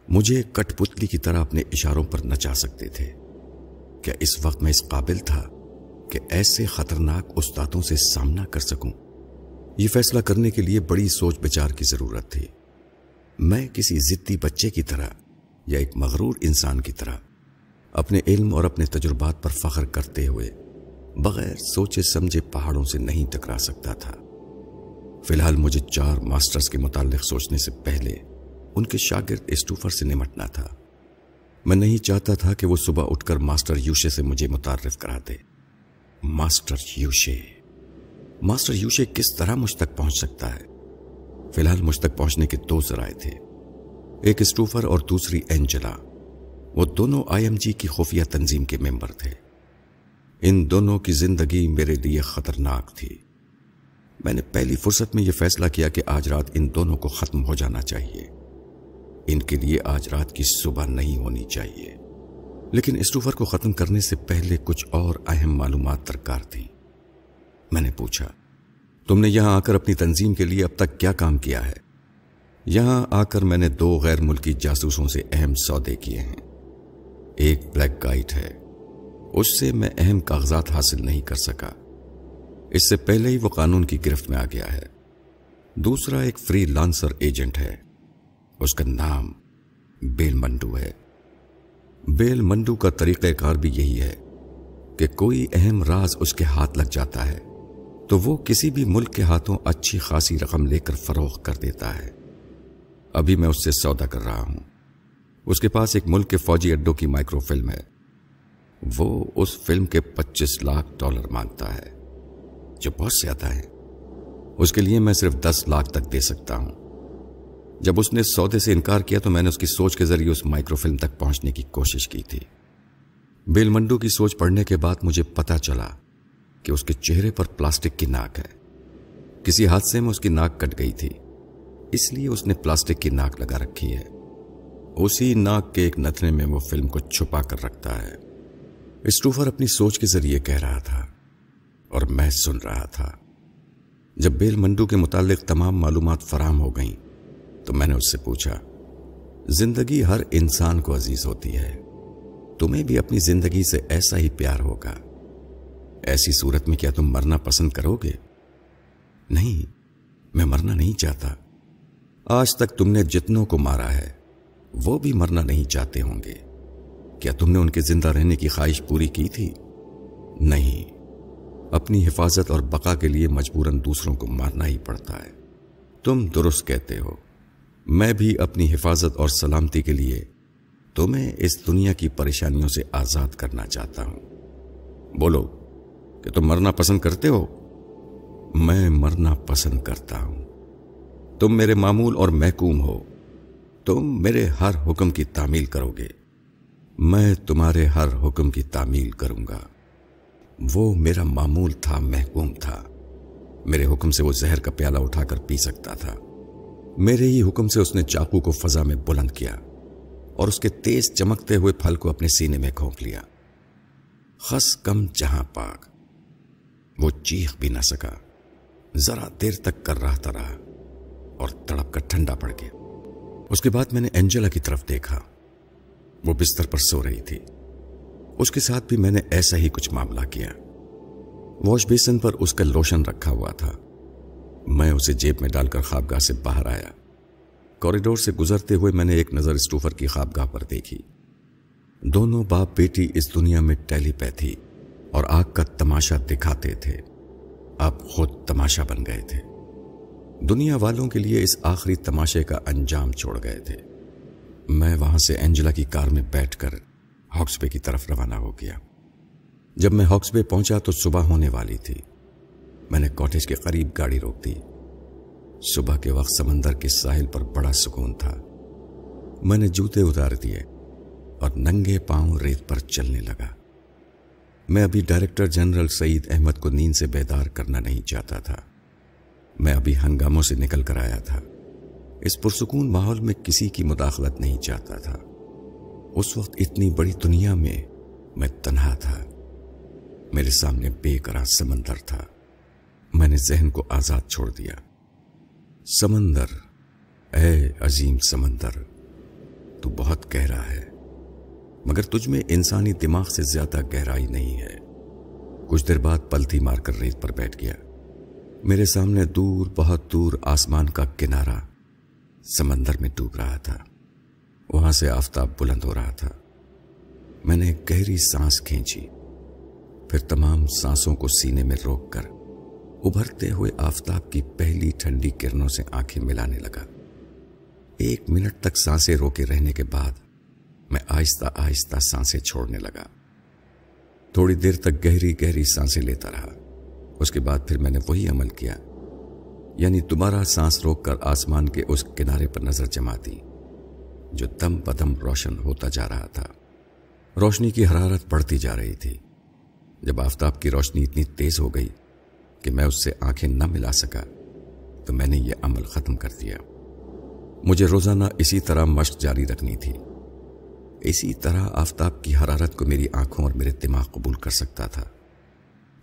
مجھے کٹ پتلی کی طرح اپنے اشاروں پر نچا سکتے تھے۔ کیا اس وقت میں اس قابل تھا؟ کہ ایسے خطرناک استادوں سے سامنا کر سکوں۔ یہ فیصلہ کرنے کے لیے بڑی سوچ بچار کی ضرورت تھی۔ میں کسی ضدی بچے کی طرح یا ایک مغرور انسان کی طرح اپنے علم اور اپنے تجربات پر فخر کرتے ہوئے بغیر سوچے سمجھے پہاڑوں سے نہیں ٹکرا سکتا تھا۔ فی الحال مجھے چار ماسٹرز کے متعلق سوچنے سے پہلے ان کے شاگرد اسٹوفر سے نمٹنا تھا۔ میں نہیں چاہتا تھا کہ وہ صبح اٹھ کر ماسٹر یوشے سے مجھے متعارف کرا دے ماسٹر یوشے۔ ماسٹر یوشے کس طرح مجھ تک پہنچ سکتا ہے؟ فی الحال مجھ تک پہنچنے کے دو ذرائع تھے۔ ایک اسٹوفر اور دوسری اینجلا۔ وہ دونوں آئی ایم جی کی خفیہ تنظیم کے ممبر تھے۔ ان دونوں کی زندگی میرے لیے خطرناک تھی۔ میں نے پہلی فرصت میں یہ فیصلہ کیا کہ آج رات ان دونوں کو ختم ہو جانا چاہیے۔ ان کے لیے آج رات کی صبح نہیں ہونی چاہیے۔ لیکن اسٹوفر کو ختم کرنے سے پہلے کچھ اور اہم معلومات درکار تھیں۔ میں نے پوچھا، تم نے یہاں آ کر اپنی تنظیم کے لیے اب تک کیا کام کیا ہے؟ یہاں آ کر میں نے دو غیر ملکی جاسوسوں سے اہم سودے کیے ہیں۔ ایک بلیک گائٹ ہے۔ اس سے میں اہم کاغذات حاصل نہیں کر سکا۔ اس سے پہلے ہی وہ قانون کی گرفت میں آ گیا ہے۔ دوسرا ایک فری لانسر ایجنٹ ہے۔ اس کا نام بیل منڈو ہے۔ بیل منڈو کا طریقہ کار بھی یہی ہے کہ کوئی اہم راز اس کے ہاتھ لگ جاتا ہے، تو وہ کسی بھی ملک کے ہاتھوں اچھی خاصی رقم لے کر فروغ کر دیتا ہے۔ ابھی میں اس سے سودا کر رہا ہوں۔ اس کے پاس ایک ملک کے فوجی اڈوں کی مائکرو فلم ہے۔ وہ اس فلم کے پچیس لاکھ ڈالر مانگتا ہے، جو بہت زیادہ ہے۔ اس کے لیے میں صرف دس لاکھ تک دے سکتا ہوں۔ جب اس نے سودے سے انکار کیا تو میں نے اس کی سوچ کے ذریعے اس مائکرو فلم تک پہنچنے کی کوشش کی تھی۔ بیل منڈو کی سوچ پڑھنے کے بعد مجھے پتا چلا کہ اس کے چہرے پر پلاسٹک کی ناک ہے۔ کسی حادثے میں اس کی ناک کٹ گئی تھی۔ اس لیے اس نے پلاسٹک کی ناک لگا رکھی ہے۔ اسی ناک کے ایک نتنے میں وہ فلم کو چھپا کر رکھتا ہے۔ اسٹوفر اپنی سوچ کے ذریعے کہہ رہا تھا اور میں سن رہا تھا۔ جب بیل منڈو کے متعلق تمام معلومات فراہم ہو گئیں تو میں نے اس سے پوچھا، زندگی ہر انسان کو عزیز ہوتی ہے، تمہیں بھی اپنی زندگی سے ایسا ہی پیار ہوگا۔ ایسی صورت میں کیا تم مرنا پسند کرو گے؟ نہیں، میں مرنا نہیں چاہتا۔ آج تک تم نے جتنوں کو مارا ہے، وہ بھی مرنا نہیں چاہتے ہوں گے۔ کیا تم نے ان کے زندہ رہنے کی خواہش پوری کی تھی؟ نہیں، اپنی حفاظت اور بقا کے لیے مجبوراً دوسروں کو مارنا ہی پڑتا ہے۔ تم درست کہتے ہو۔ میں بھی اپنی حفاظت اور سلامتی کے لیے تمہیں اس دنیا کی پریشانیوں سے آزاد کرنا چاہتا ہوں۔ بولو کہ تم مرنا پسند کرتے ہو؟ میں مرنا پسند کرتا ہوں۔ تم میرے معمول اور محکوم ہو۔ تم میرے ہر حکم کی تعمیل کرو گے۔ میں تمہارے ہر حکم کی تعمیل کروں گا۔ وہ میرا معمول تھا، محکوم تھا۔ میرے حکم سے وہ زہر کا پیالہ اٹھا کر پی سکتا تھا۔ میرے ہی حکم سے اس نے چاقو کو فضا میں بلند کیا اور اس کے تیز چمکتے ہوئے پھل کو اپنے سینے میں گھونپ لیا۔ خس کم جہاں پاک، وہ چیخ بھی نہ سکا۔ ذرا دیر تک کر رہتا رہا اور تڑپ کر ٹھنڈا پڑ گیا۔ اس کے بعد میں نے اینجلا کی طرف دیکھا۔ وہ بستر پر سو رہی تھی۔ اس کے ساتھ بھی میں نے ایسا ہی کچھ معاملہ کیا۔ واش بیسن پر اس کا لوشن رکھا ہوا تھا۔ میں اسے جیب میں ڈال کر خوابگاہ سے باہر آیا۔ کوریڈور سے گزرتے ہوئے میں نے ایک نظر اسٹوفر کی خوابگاہ پر دیکھی۔ دونوں باپ بیٹی اس دنیا میں ٹیلی پیتھی اور آگ کا تماشا دکھاتے تھے۔ اب خود تماشا بن گئے تھے۔ دنیا والوں کے لیے اس آخری تماشے کا انجام چھوڑ گئے تھے۔ میں وہاں سے اینجلا کی کار میں بیٹھ کر ہاکس بے کی طرف روانہ ہو گیا۔ جب میں ہاکس بے پہنچا تو صبح ہونے والی تھی۔ میں نے کاٹیج کے قریب گاڑی روک دی۔ صبح کے وقت سمندر کے ساحل پر بڑا سکون تھا۔ میں نے جوتے اتار دیے اور ننگے پاؤں ریت پر چلنے لگا۔ میں ابھی ڈائریکٹر جنرل سعید احمد کو نیند سے بیدار کرنا نہیں چاہتا تھا۔ میں ابھی ہنگاموں سے نکل کر آیا تھا۔ اس پرسکون ماحول میں کسی کی مداخلت نہیں چاہتا تھا۔ اس وقت اتنی بڑی دنیا میں میں تنہا تھا۔ میرے سامنے بے قرار سمندر تھا۔ میں نے ذہن کو آزاد چھوڑ دیا۔ سمندر، اے عظیم سمندر، تو بہت گہرا ہے، مگر تجھ میں انسانی دماغ سے زیادہ گہرائی نہیں ہے۔ کچھ دیر بعد پلتھی مار کر ریت پر بیٹھ گیا۔ میرے سامنے دور، بہت دور آسمان کا کنارہ سمندر میں ڈوب رہا تھا۔ وہاں سے آفتاب بلند ہو رہا تھا۔ میں نے گہری سانس کھینچی۔ پھر تمام سانسوں کو سینے میں روک کر ابھرتے ہوئے آفتاب کی پہلی ٹھنڈی کرنوں سے آنکھیں ملانے لگا۔ ایک منٹ تک سانسیں روکے رہنے کے بعد میں آہستہ آہستہ سانسیں چھوڑنے لگا۔ تھوڑی دیر تک گہری گہری سانسیں لیتا رہا۔ اس کے بعد پھر میں نے وہی عمل کیا۔ یعنی دوبارہ سانس روک کر آسمان کے اس کنارے پر نظر جما دی، جو دم بدم روشن ہوتا جا رہا تھا۔ روشنی کی حرارت بڑھتی جا رہی تھی۔ جب آفتاب کی روشنی اتنی تیز ہو گئی کہ میں اس سے آنکھیں نہ ملا سکا، تو میں نے یہ عمل ختم کر دیا۔ مجھے روزانہ اسی طرح مشق جاری رکھنی تھی۔ اسی طرح آفتاب کی حرارت کو میری آنکھوں اور میرے دماغ قبول کر سکتا تھا۔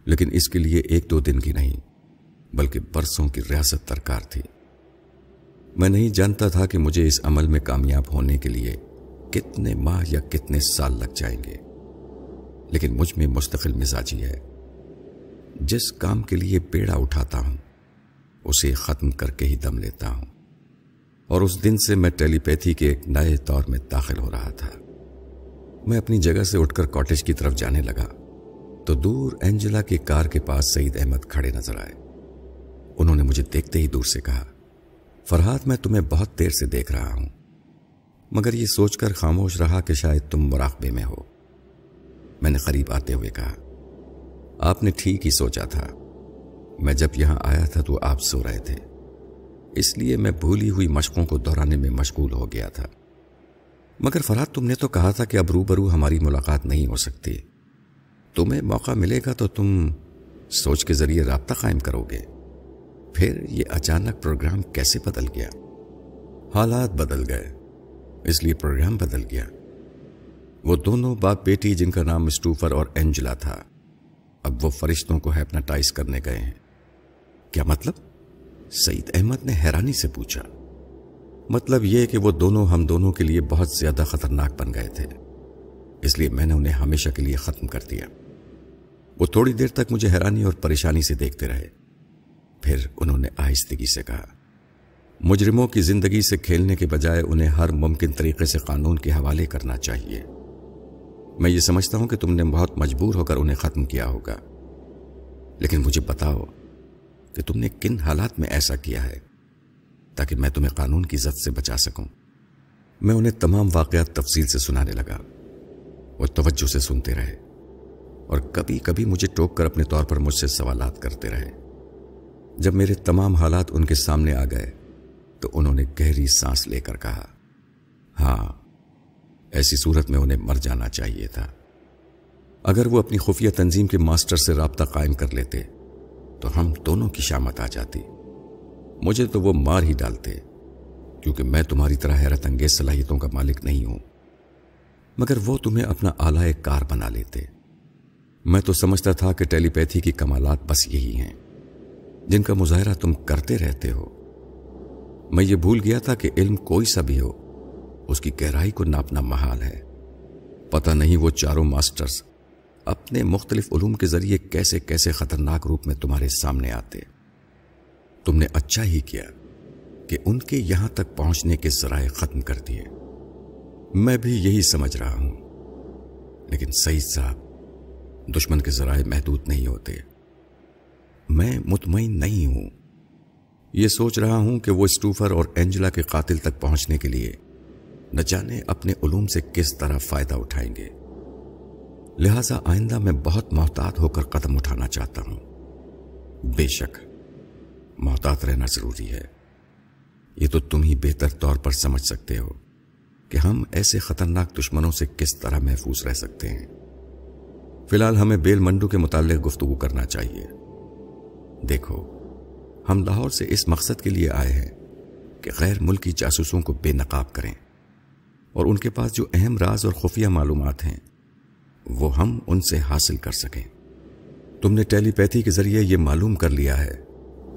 لیکن اس کے لیے ایک دو دن کی نہیں، بلکہ برسوں کی ریاست درکار تھی۔ میں نہیں جانتا تھا کہ مجھے اس عمل میں کامیاب ہونے کے لیے کتنے ماہ یا کتنے سال لگ جائیں گے، لیکن مجھ میں مستقل مزاجی ہے۔ جس کام کے لیے پیڑا اٹھاتا ہوں، اسے ختم کر کے ہی دم لیتا ہوں۔ اور اس دن سے میں ٹیلی پیتھی کے ایک نئے دور میں داخل ہو رہا تھا۔ میں اپنی جگہ سے اٹھ کر کاٹیج کی طرف جانے لگا۔ تو دور اینجلا کی کار کے پاس سعید احمد کھڑے نظر آئے۔ انہوں نے مجھے دیکھتے ہی دور سے کہا، فرحات، میں تمہیں بہت دیر سے دیکھ رہا ہوں۔ مگر یہ سوچ کر خاموش رہا کہ شاید تم مراقبے میں ہو۔ میں نے قریب آتے ہوئے کہا آپ نے ٹھیک ہی سوچا تھا۔ میں جب یہاں آیا تھا تو آپ سو رہے تھے۔ اس لیے میں بھولی ہوئی مشقوں کو دہرانے میں مشغول ہو گیا تھا۔ مگر فرحت، تم نے تو کہا تھا کہ اب روبرو ہماری ملاقات نہیں ہو سکتی۔ تمہیں موقع ملے گا تو تم سوچ کے ذریعے رابطہ قائم کرو گے۔ پھر یہ اچانک پروگرام کیسے بدل گیا؟ حالات بدل گئے۔ اس لیے پروگرام بدل گیا۔ وہ دونوں باپ بیٹی جن کا نام اسٹوفر اور اینجلا تھا۔ اب وہ فرشتوں کو ہیپناٹائز کرنے گئے ہیں۔ کیا مطلب؟ سعید احمد نے حیرانی سے پوچھا۔ مطلب یہ کہ وہ دونوں ہم دونوں کے لیے بہت زیادہ خطرناک بن گئے تھے۔ اس لیے میں نے انہیں ہمیشہ کے لیے ختم کر دیا۔ وہ تھوڑی دیر تک مجھے حیرانی اور پریشانی سے دیکھتے رہے۔ پھر انہوں نے آہستگی سے کہا۔ مجرموں کی زندگی سے کھیلنے کے بجائے انہیں ہر ممکن طریقے سے قانون کے حوالے کرنا چاہیے۔ میں یہ سمجھتا ہوں کہ تم نے بہت مجبور ہو کر انہیں ختم کیا ہوگا۔ لیکن مجھے بتاؤ کہ تم نے کن حالات میں ایسا کیا ہے تاکہ میں تمہیں قانون کی زد سے بچا سکوں۔ میں انہیں تمام واقعات تفصیل سے سنانے لگا۔ وہ توجہ سے سنتے رہے اور کبھی کبھی مجھے ٹوک کر اپنے طور پر مجھ سے سوالات کرتے رہے۔ جب میرے تمام حالات ان کے سامنے آ گئے تو انہوں نے گہری سانس لے کر کہا ہاں ایسی صورت میں انہیں مر جانا چاہیے تھا۔ اگر وہ اپنی خفیہ تنظیم کے ماسٹر سے رابطہ قائم کر لیتے، تو ہم دونوں کی شامت آ جاتی۔ مجھے تو وہ مار ہی ڈالتے، کیونکہ میں تمہاری طرح حیرت انگیز صلاحیتوں کا مالک نہیں ہوں۔ مگر وہ تمہیں اپنا آلہ کار بنا لیتے۔ میں تو سمجھتا تھا کہ ٹیلی پیتھی کی کمالات بس یہی ہیں، جن کا مظاہرہ تم کرتے رہتے ہو۔ میں یہ بھول گیا تھا کہ علم کوئی سا بھی ہو۔ اس کی گہرائی کو ناپنا محال ہے۔ پتہ نہیں وہ چاروں ماسٹرز اپنے مختلف علوم کے ذریعے کیسے کیسے خطرناک روپ میں تمہارے سامنے آتے۔ تم نے اچھا ہی کیا کہ ان کے یہاں تک پہنچنے کے ذرائع ختم کر دیے۔ میں بھی یہی سمجھ رہا ہوں۔ لیکن سعید صاحب، دشمن کے ذرائع محدود نہیں ہوتے۔ میں مطمئن نہیں ہوں۔ یہ سوچ رہا ہوں کہ وہ اسٹوفر اور اینجلا کے قاتل تک پہنچنے کے لیے نہ جانے اپنے علوم سے کس طرح فائدہ اٹھائیں گے۔ لہذا آئندہ میں بہت محتاط ہو کر قدم اٹھانا چاہتا ہوں۔ بے شک، محتاط رہنا ضروری ہے۔ یہ تو تم ہی بہتر طور پر سمجھ سکتے ہو کہ ہم ایسے خطرناک دشمنوں سے کس طرح محفوظ رہ سکتے ہیں۔ فی الحال ہمیں بیل منڈو کے متعلق گفتگو کرنا چاہیے۔ دیکھو، ہم لاہور سے اس مقصد کے لیے آئے ہیں کہ غیر ملکی جاسوسوں کو بے نقاب کریں۔ اور ان کے پاس جو اہم راز اور خفیہ معلومات ہیں، وہ ہم ان سے حاصل کر سکیں۔ تم نے ٹیلی پیتھی کے ذریعے یہ معلوم کر لیا ہے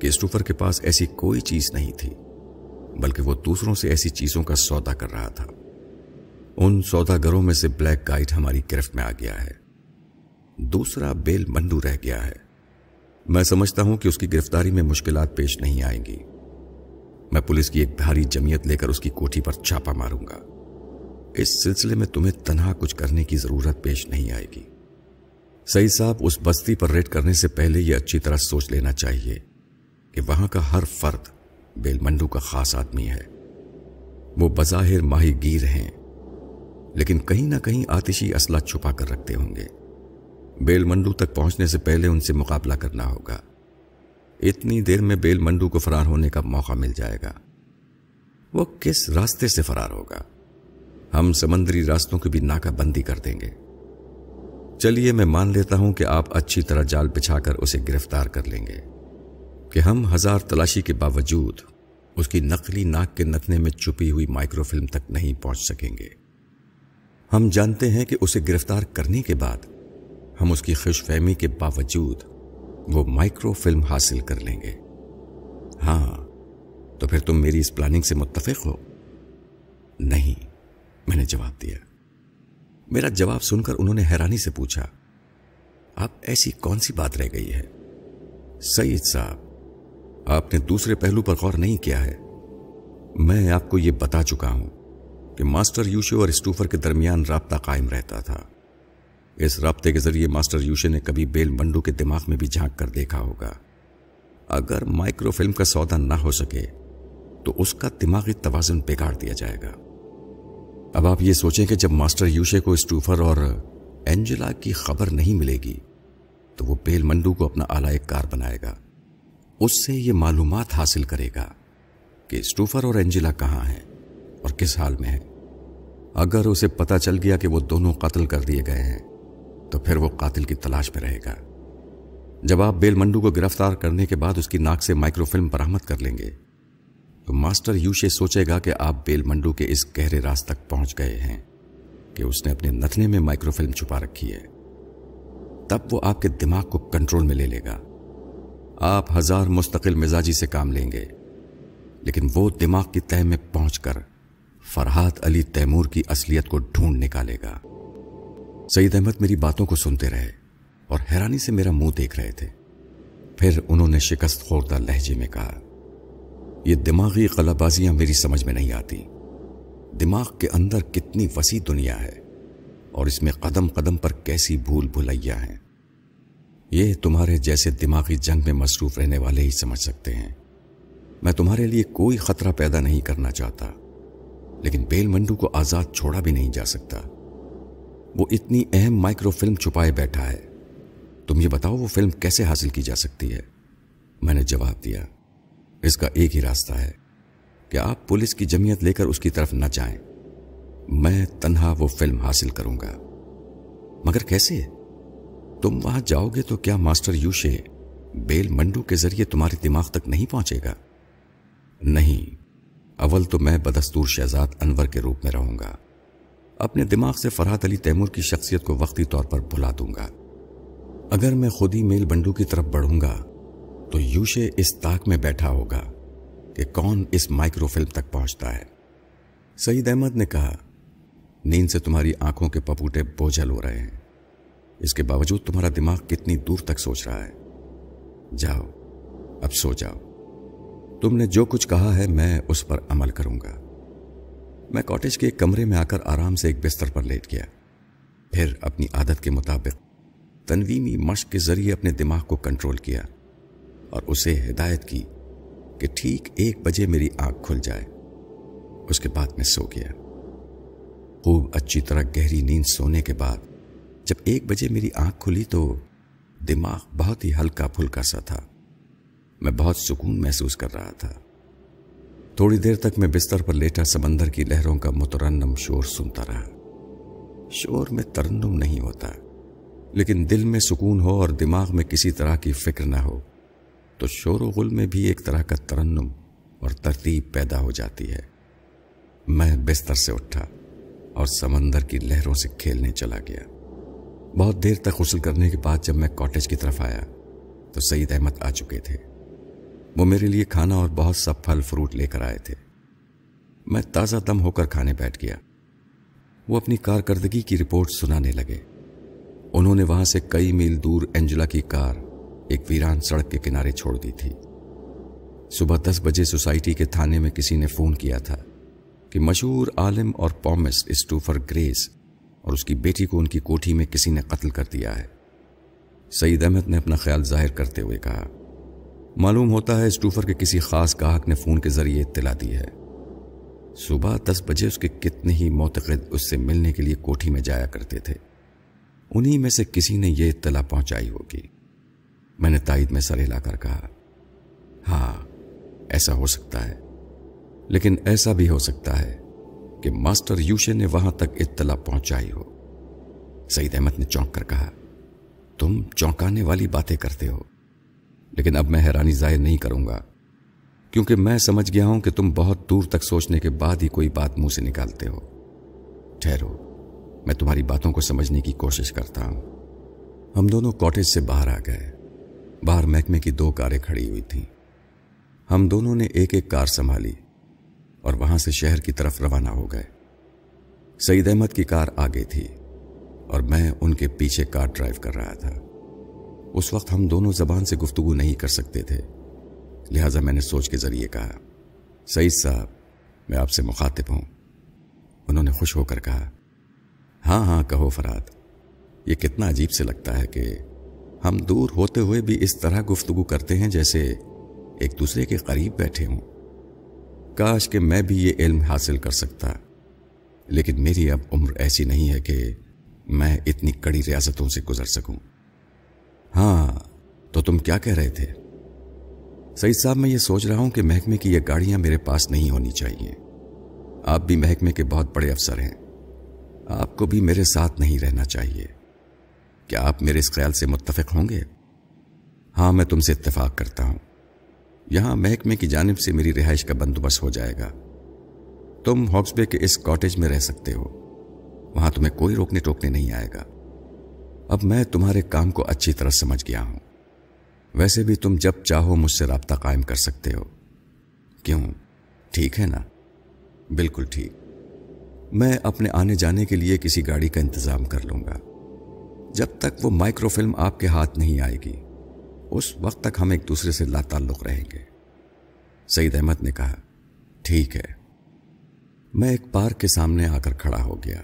کہ اسٹوفر کے پاس ایسی کوئی چیز نہیں تھی، بلکہ وہ دوسروں سے ایسی چیزوں کا سودا کر رہا تھا۔ ان سودا گروں میں سے بلیک گائٹ ہماری گرفت میں آ گیا ہے۔ دوسرا بیل منڈو رہ گیا ہے۔ میں سمجھتا ہوں کہ اس کی گرفتاری میں مشکلات پیش نہیں آئیں گی۔ میں پولیس کی ایک بھاری جمعیت لے کر اس کی کوٹھی پر چھاپا ماروں گا۔ اس سلسلے میں تمہیں تنہا کچھ کرنے کی ضرورت پیش نہیں آئے گی۔ سعید صاحب، اس بستی پر ریڈ کرنے سے پہلے یہ اچھی طرح سوچ لینا چاہیے کہ وہاں کا ہر فرد بیل منڈو کا خاص آدمی ہے۔ وہ بظاہر ماہی گیر ہیں، لیکن کہیں نہ کہیں آتشی اسلحہ چھپا کر رکھتے ہوں گے۔ بیل منڈو تک پہنچنے سے پہلے ان سے مقابلہ کرنا ہوگا۔ اتنی دیر میں بیل منڈو کو فرار ہونے کا موقع مل جائے گا۔ وہ کس راستے سے فرار ہوگا؟ ہم سمندری راستوں کی بھی ناکہ بندی کر دیں گے۔ چلیے میں مان لیتا ہوں کہ آپ اچھی طرح جال بچھا کر اسے گرفتار کر لیں گے۔ کہ ہم ہزار تلاشی کے باوجود اس کی نقلی ناک کے نتنے میں چھپی ہوئی مائکرو فلم تک نہیں پہنچ سکیں گے۔ ہم جانتے ہیں کہ اسے گرفتار کرنے کے بعد ہم اس کی خوش فہمی کے باوجود وہ مائکرو فلم حاصل کر لیں گے۔ ہاں تو پھر تم میری اس پلاننگ سے متفق ہو؟ نہیں۔ میں نے جواب دیا۔ میرا جواب سن کر انہوں نے حیرانی سے پوچھا، آپ ایسی کون سی بات رہ گئی ہے؟ سعید صاحب، آپ نے دوسرے پہلو پر غور نہیں کیا ہے۔ میں آپ کو یہ بتا چکا ہوں کہ ماسٹر یوشے اور اسٹوفر کے درمیان رابطہ قائم رہتا تھا۔ اس رابطے کے ذریعے ماسٹر یوشے نے کبھی بیل منڈو کے دماغ میں بھی جھانک کر دیکھا ہوگا۔ اگر مائکرو فلم کا سودا نہ ہو سکے، تو اس کا دماغی توازن بگاڑ دیا جائے گا۔ اب آپ یہ سوچیں کہ جب ماسٹر یوشے کو اسٹوفر اور اینجلا کی خبر نہیں ملے گی، تو وہ بیل منڈو کو اپنا آلائے کار بنائے گا۔ اس سے یہ معلومات حاصل کرے گا کہ اسٹوفر اور اینجلا کہاں ہیں اور کس حال میں ہیں۔ اگر اسے پتا چل گیا کہ وہ دونوں قتل کر دیے گئے ہیں، تو پھر وہ قاتل کی تلاش میں رہے گا۔ جب آپ بیل منڈو کو گرفتار کرنے کے بعد اس کی ناک سے مائکرو فلم برآمد کر لیں گے تو ماسٹر یوشے سوچے گا کہ آپ بیل منڈو کے اس گہرے راز تک پہنچ گئے ہیں کہ اس نے اپنے نتنے میں مائکرو فلم چھپا رکھی ہے۔ تب وہ آپ کے دماغ کو کنٹرول میں لے لے گا۔ آپ ہزار مستقل مزاجی سے کام لیں گے، لیکن وہ دماغ کی تہ میں پہنچ کر فرحات علی تیمور کی اصلیت کو ڈھونڈ نکالے گا۔ سعید احمد میری باتوں کو سنتے رہے اور حیرانی سے میرا منہ دیکھ رہے تھے۔ پھر انہوں نے شکست خوردہ لہجے میں کہا یہ دماغی قلع بازیاں میری سمجھ میں نہیں آتی۔ دماغ کے اندر کتنی وسیع دنیا ہے اور اس میں قدم قدم پر کیسی بھول بھلیا ہیں۔ یہ تمہارے جیسے دماغی جنگ میں مصروف رہنے والے ہی سمجھ سکتے ہیں۔ میں تمہارے لیے کوئی خطرہ پیدا نہیں کرنا چاہتا، لیکن بیل منڈو کو آزاد چھوڑا بھی نہیں جا سکتا۔ وہ اتنی اہم مائکرو فلم چھپائے بیٹھا ہے۔ تم یہ بتاؤ وہ فلم کیسے حاصل کی جا سکتی ہے؟ میں نے جواب دیا۔ اس کا ایک ہی راستہ ہے کہ آپ پولیس کی جمعیت لے کر اس کی طرف نہ جائیں۔ میں تنہا وہ فلم حاصل کروں گا۔ مگر کیسے؟ تم وہاں جاؤ گے تو کیا ماسٹر یوشے بیل منڈو کے ذریعے تمہارے دماغ تک نہیں پہنچے گا؟ نہیں، اول تو میں بدستور شہزاد انور کے روپ میں رہوں گا۔ اپنے دماغ سے فرحت علی تیمور کی شخصیت کو وقتی طور پر بھلا دوں گا۔ اگر میں خود ہی میل بنڈو کی طرف بڑھوں گا تو یوشے اس تاک میں بیٹھا ہوگا کہ کون اس مائکرو فلم تک پہنچتا ہے۔ سعید احمد نے کہا، نیند سے تمہاری آنکھوں کے پپوٹے بوجھل ہو رہے ہیں۔ اس کے باوجود تمہارا دماغ کتنی دور تک سوچ رہا ہے۔ جاؤ، اب سو جاؤ۔ تم نے جو کچھ کہا ہے میں اس پر عمل کروں گا۔ میں کاٹیج کے ایک کمرے میں آ کر آرام سے ایک بستر پر لیٹ گیا۔ پھر اپنی عادت کے مطابق تنویمی مشق کے ذریعے اپنے دماغ کو کنٹرول کیا۔ اور اسے ہدایت کی کہ ٹھیک ایک بجے میری آنکھ کھل جائے۔ اس کے بعد میں سو گیا۔ خوب اچھی طرح گہری نیند سونے کے بعد جب ایک بجے میری آنکھ کھلی تو دماغ بہت ہی ہلکا پھلکا سا تھا۔ میں بہت سکون محسوس کر رہا تھا۔ تھوڑی دیر تک میں بستر پر لیٹا سمندر کی لہروں کا مترنم شور سنتا رہا۔ شور میں ترنم نہیں ہوتا، لیکن دل میں سکون ہو اور دماغ میں کسی طرح کی فکر نہ ہو۔ تو شور و غل میں بھی ایک طرح کا ترنم اور ترتیب پیدا ہو جاتی ہے۔ میں بستر سے اٹھا اور سمندر کی لہروں سے کھیلنے چلا گیا۔ بہت دیر تک غسل کرنے کے بعد جب میں کاٹیج کی طرف آیا تو سعید احمد آ چکے تھے۔ وہ میرے لیے کھانا اور بہت سا پھل فروٹ لے کر آئے تھے۔ میں تازہ دم ہو کر کھانے بیٹھ گیا۔ وہ اپنی کارکردگی کی رپورٹ سنانے لگے۔ انہوں نے وہاں سے کئی میل دور اینجلا کی کار ایک ویران سڑک کے کنارے چھوڑ دی تھی۔ صبح دس بجے سوسائٹی کے تھانے میں کسی نے فون کیا تھا کہ مشہور عالم اور پومس اسٹوفر گریس اور اس کی بیٹی کو ان کی کوٹھی میں کسی نے قتل کر دیا ہے۔ سعید احمد نے اپنا خیال ظاہر کرتے ہوئے کہا، معلوم ہوتا ہے اسٹوفر کے کسی خاص گاہک نے فون کے ذریعے اطلاع دی ہے۔ صبح دس بجے اس کے کتنے ہی معتقد اس سے ملنے کے لیے کوٹھی میں جایا کرتے تھے۔ انہی میں سے کسی نے یہ اطلاع پہنچائی ہوگی۔ میں نے تائید میں سر ہلا کر کہا ہاں ایسا ہو سکتا ہے۔ لیکن ایسا بھی ہو سکتا ہے کہ ماسٹر یوشے نے وہاں تک اطلاع پہنچائی ہو۔ سعید احمد نے چونک کر کہا، تم چونکانے والی باتیں کرتے ہو۔ لیکن اب میں حیرانی ظاہر نہیں کروں گا، کیونکہ میں سمجھ گیا ہوں کہ تم بہت دور تک سوچنے کے بعد ہی کوئی بات منہ سے نکالتے ہو۔ ٹھہرو، میں تمہاری باتوں کو سمجھنے کی کوشش کرتا ہوں۔ ہم دونوں کاٹیج سے باہر آ گئے۔ باہر محکمے کی دو کاریں کھڑی ہوئی تھیں۔ ہم دونوں نے ایک ایک کار سنبھالی اور وہاں سے شہر کی طرف روانہ ہو گئے۔ سعید احمد کی کار آگے تھی اور میں ان کے پیچھے کار ڈرائیو کر رہا تھا۔ اس وقت ہم دونوں زبان سے گفتگو نہیں کر سکتے تھے۔ لہذا میں نے سوچ کے ذریعے کہا، سعید صاحب، میں آپ سے مخاطب ہوں۔ انہوں نے خوش ہو کر کہا ہاں ہاں کہو فراد یہ کتنا عجیب سے لگتا ہے کہ ہم دور ہوتے ہوئے بھی اس طرح گفتگو کرتے ہیں جیسے ایک دوسرے کے قریب بیٹھے ہوں۔ کاش کہ میں بھی یہ علم حاصل کر سکتا۔ لیکن میری اب عمر ایسی نہیں ہے کہ میں اتنی کڑی ریاستوں سے گزر سکوں۔ ہاں تو تم کیا کہہ رہے تھے؟ سعید صاحب، میں یہ سوچ رہا ہوں کہ محکمے کی یہ گاڑیاں میرے پاس نہیں ہونی چاہیے۔ آپ بھی محکمے کے بہت بڑے افسر ہیں۔ آپ کو بھی میرے ساتھ نہیں رہنا چاہیے۔ کیا آپ میرے اس خیال سے متفق ہوں گے؟ ہاں میں تم سے اتفاق کرتا ہوں۔ یہاں محکمے کی جانب سے میری رہائش کا بندوبست ہو جائے گا۔ تم ہاکسبے کے اس کاٹیج میں رہ سکتے ہو۔ وہاں تمہیں کوئی روکنے ٹوکنے نہیں آئے گا۔ اب میں تمہارے کام کو اچھی طرح سمجھ گیا ہوں۔ ویسے بھی تم جب چاہو مجھ سے رابطہ قائم کر سکتے ہو۔ کیوں؟ ٹھیک ہے نا؟ بالکل ٹھیک۔ میں اپنے آنے جانے کے لیے کسی گاڑی کا انتظام کر لوں گا۔ جب تک وہ مائکرو فلم آپ کے ہاتھ نہیں آئے گی، اس وقت تک ہم ایک دوسرے سے لا تعلق رہیں گے۔ سعید احمد نے کہا، ٹھیک ہے۔ میں ایک پارک کے سامنے آ کر کھڑا ہو گیا۔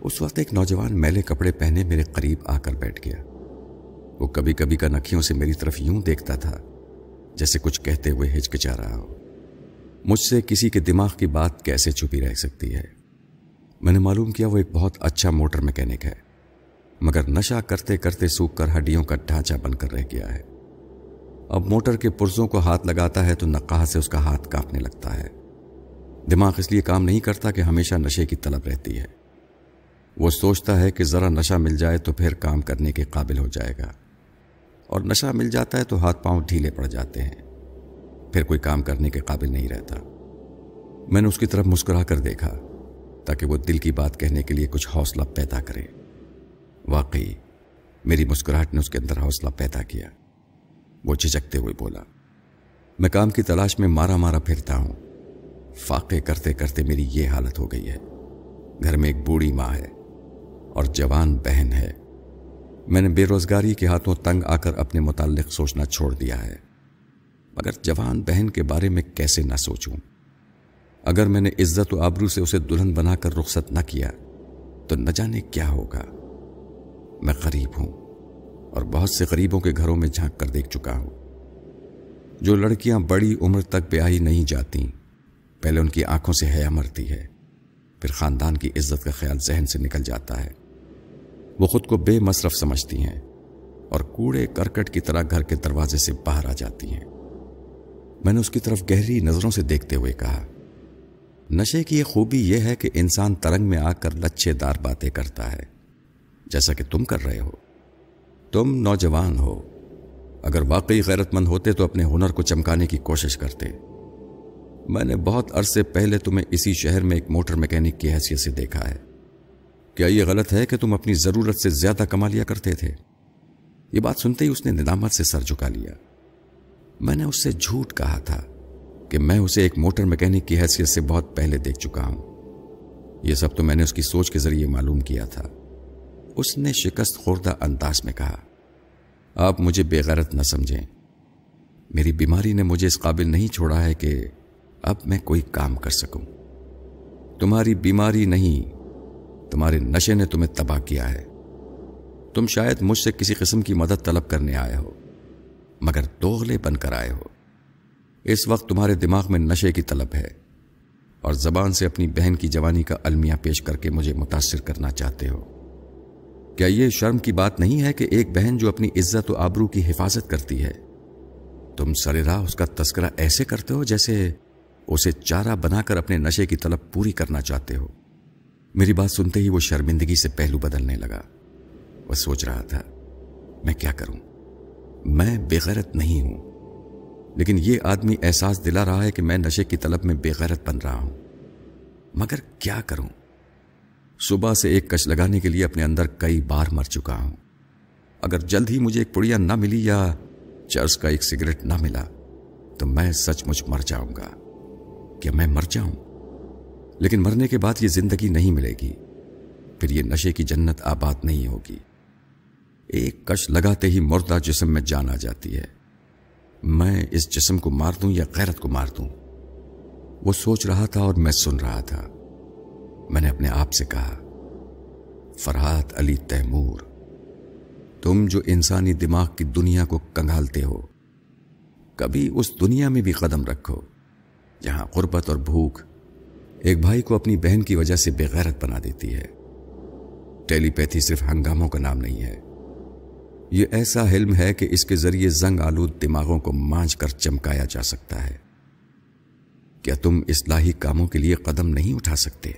اس وقت ایک نوجوان میلے کپڑے پہنے میرے قریب آ کر بیٹھ گیا۔ وہ کبھی کبھی کا نکھیوں سے میری طرف یوں دیکھتا تھا، جیسے کچھ کہتے ہوئے ہچکچا رہا ہو۔ مجھ سے کسی کے دماغ کی بات کیسے چھپی رہ سکتی ہے؟ میں نے معلوم کیا وہ ایک بہت اچھا موٹر میکینک ہے۔ مگر نشہ کرتے کرتے سوکھ کر ہڈیوں کا ڈھانچہ بن کر رہ گیا ہے۔ اب موٹر کے پرزوں کو ہاتھ لگاتا ہے تو نقاہ سے اس کا ہاتھ کانپنے لگتا ہے۔ دماغ اس لیے کام نہیں کرتا کہ ہمیشہ نشے کی طلب رہتی ہے۔ وہ سوچتا ہے کہ ذرا نشہ مل جائے تو پھر کام کرنے کے قابل ہو جائے گا۔ اور نشہ مل جاتا ہے تو ہاتھ پاؤں ڈھیلے پڑ جاتے ہیں۔ پھر کوئی کام کرنے کے قابل نہیں رہتا۔ میں نے اس کی طرف مسکرا کر دیکھا تاکہ وہ دل کی بات کہنے کے لیے کچھ حوصلہ پیدا کرے۔ واقعی، میری مسکراہٹ نے اس کے اندر حوصلہ پیدا کیا۔ وہ چچکتے ہوئے بولا، میں کام کی تلاش میں مارا مارا پھرتا ہوں۔ فاقے کرتے کرتے میری یہ حالت ہو گئی ہے۔ گھر میں ایک بوڑھی ماں ہے اور جوان بہن ہے۔ میں نے بے روزگاری کے ہاتھوں تنگ آ کر اپنے متعلق سوچنا چھوڑ دیا ہے۔ مگر جوان بہن کے بارے میں کیسے نہ سوچوں؟ اگر میں نے عزت و آبرو سے اسے دلہن بنا کر رخصت نہ کیا، تو نہ جانے کیا ہوگا۔ میں غریب ہوں اور بہت سے غریبوں کے گھروں میں جھانک کر دیکھ چکا ہوں۔ جو لڑکیاں بڑی عمر تک بیاہی نہیں جاتی پہلے ان کی آنکھوں سے حیا مرتی ہے، پھر خاندان کی عزت کا خیال ذہن سے نکل جاتا ہے۔ وہ خود کو بے مصرف سمجھتی ہیں اور کوڑے کرکٹ کی طرح گھر کے دروازے سے باہر آ جاتی ہیں۔ میں نے اس کی طرف گہری نظروں سے دیکھتے ہوئے کہا، نشے کی یہ خوبی یہ ہے کہ انسان ترنگ میں آ کر لچھے دار باتیں کرتا ہے۔ جیسا کہ تم کر رہے ہو۔ تم نوجوان ہو۔ اگر واقعی غیرت مند ہوتے تو اپنے ہنر کو چمکانے کی کوشش کرتے۔ میں نے بہت عرصے پہلے تمہیں اسی شہر میں ایک موٹر میکینک کی حیثیت سے دیکھا ہے۔ کیا یہ غلط ہے کہ تم اپنی ضرورت سے زیادہ کما لیا کرتے تھے؟ یہ بات سنتے ہی اس نے ندامت سے سر جھکا لیا۔ میں نے اس سے جھوٹ کہا تھا کہ میں اسے ایک موٹر میکینک کی حیثیت سے بہت پہلے دیکھ چکا ہوں۔ یہ سب تو میں نے اس کی سوچ کے ذریعے معلوم کیا تھا۔ اس نے شکست خوردہ انداز میں کہا، آپ مجھے بے غیرت نہ سمجھیں۔ میری بیماری نے مجھے اس قابل نہیں چھوڑا ہے کہ اب میں کوئی کام کر سکوں۔ تمہاری بیماری نہیں، تمہارے نشے نے تمہیں تباہ کیا ہے۔ تم شاید مجھ سے کسی قسم کی مدد طلب کرنے آئے ہو، مگر دوغلے بن کر آئے ہو۔ اس وقت تمہارے دماغ میں نشے کی طلب ہے، اور زبان سے اپنی بہن کی جوانی کا المیہ پیش کر کے مجھے متاثر کرنا چاہتے ہو۔ کیا یہ شرم کی بات نہیں ہے کہ ایک بہن جو اپنی عزت و آبرو کی حفاظت کرتی ہے؟ تم سر راہ اس کا تذکرہ ایسے کرتے ہو جیسے اسے چارہ بنا کر اپنے نشے کی طلب پوری کرنا چاہتے ہو۔ میری بات سنتے ہی وہ شرمندگی سے پہلو بدلنے لگا۔ وہ سوچ رہا تھا، میں کیا کروں؟ میں بےغیرت نہیں ہوں۔ لیکن یہ آدمی احساس دلا رہا ہے کہ میں نشے کی طلب میں بےغیرت بن رہا ہوں۔ مگر کیا کروں؟ صبح سے ایک کش لگانے کے لیے اپنے اندر کئی بار مر چکا ہوں۔ اگر جلد ہی مجھے ایک پڑیا نہ ملی یا چرس کا ایک سگریٹ نہ ملا، تو میں سچ مچ مر جاؤں گا۔ کیا میں مر جاؤں؟ لیکن مرنے کے بعد یہ زندگی نہیں ملے گی۔ پھر یہ نشے کی جنت آباد نہیں ہوگی۔ ایک کش لگاتے ہی مردہ جسم میں جان آ جاتی ہے۔ میں اس جسم کو مار دوں یا غیرت کو مار دوں؟ وہ سوچ رہا تھا اور میں سن رہا تھا۔ میں نے اپنے آپ سے کہا، فرحات علی تیمور، تم جو انسانی دماغ کی دنیا کو کنگالتے ہو، کبھی اس دنیا میں بھی قدم رکھو جہاں قربت اور بھوک ایک بھائی کو اپنی بہن کی وجہ سے بےغیرت بنا دیتی ہے۔ ٹیلی پیتھی صرف ہنگاموں کا نام نہیں ہے۔ یہ ایسا علم ہے کہ اس کے ذریعے زنگ آلود دماغوں کو مانج کر چمکایا جا سکتا ہے۔ کیا تم اصلاحی کاموں کے لیے قدم نہیں اٹھا سکتے؟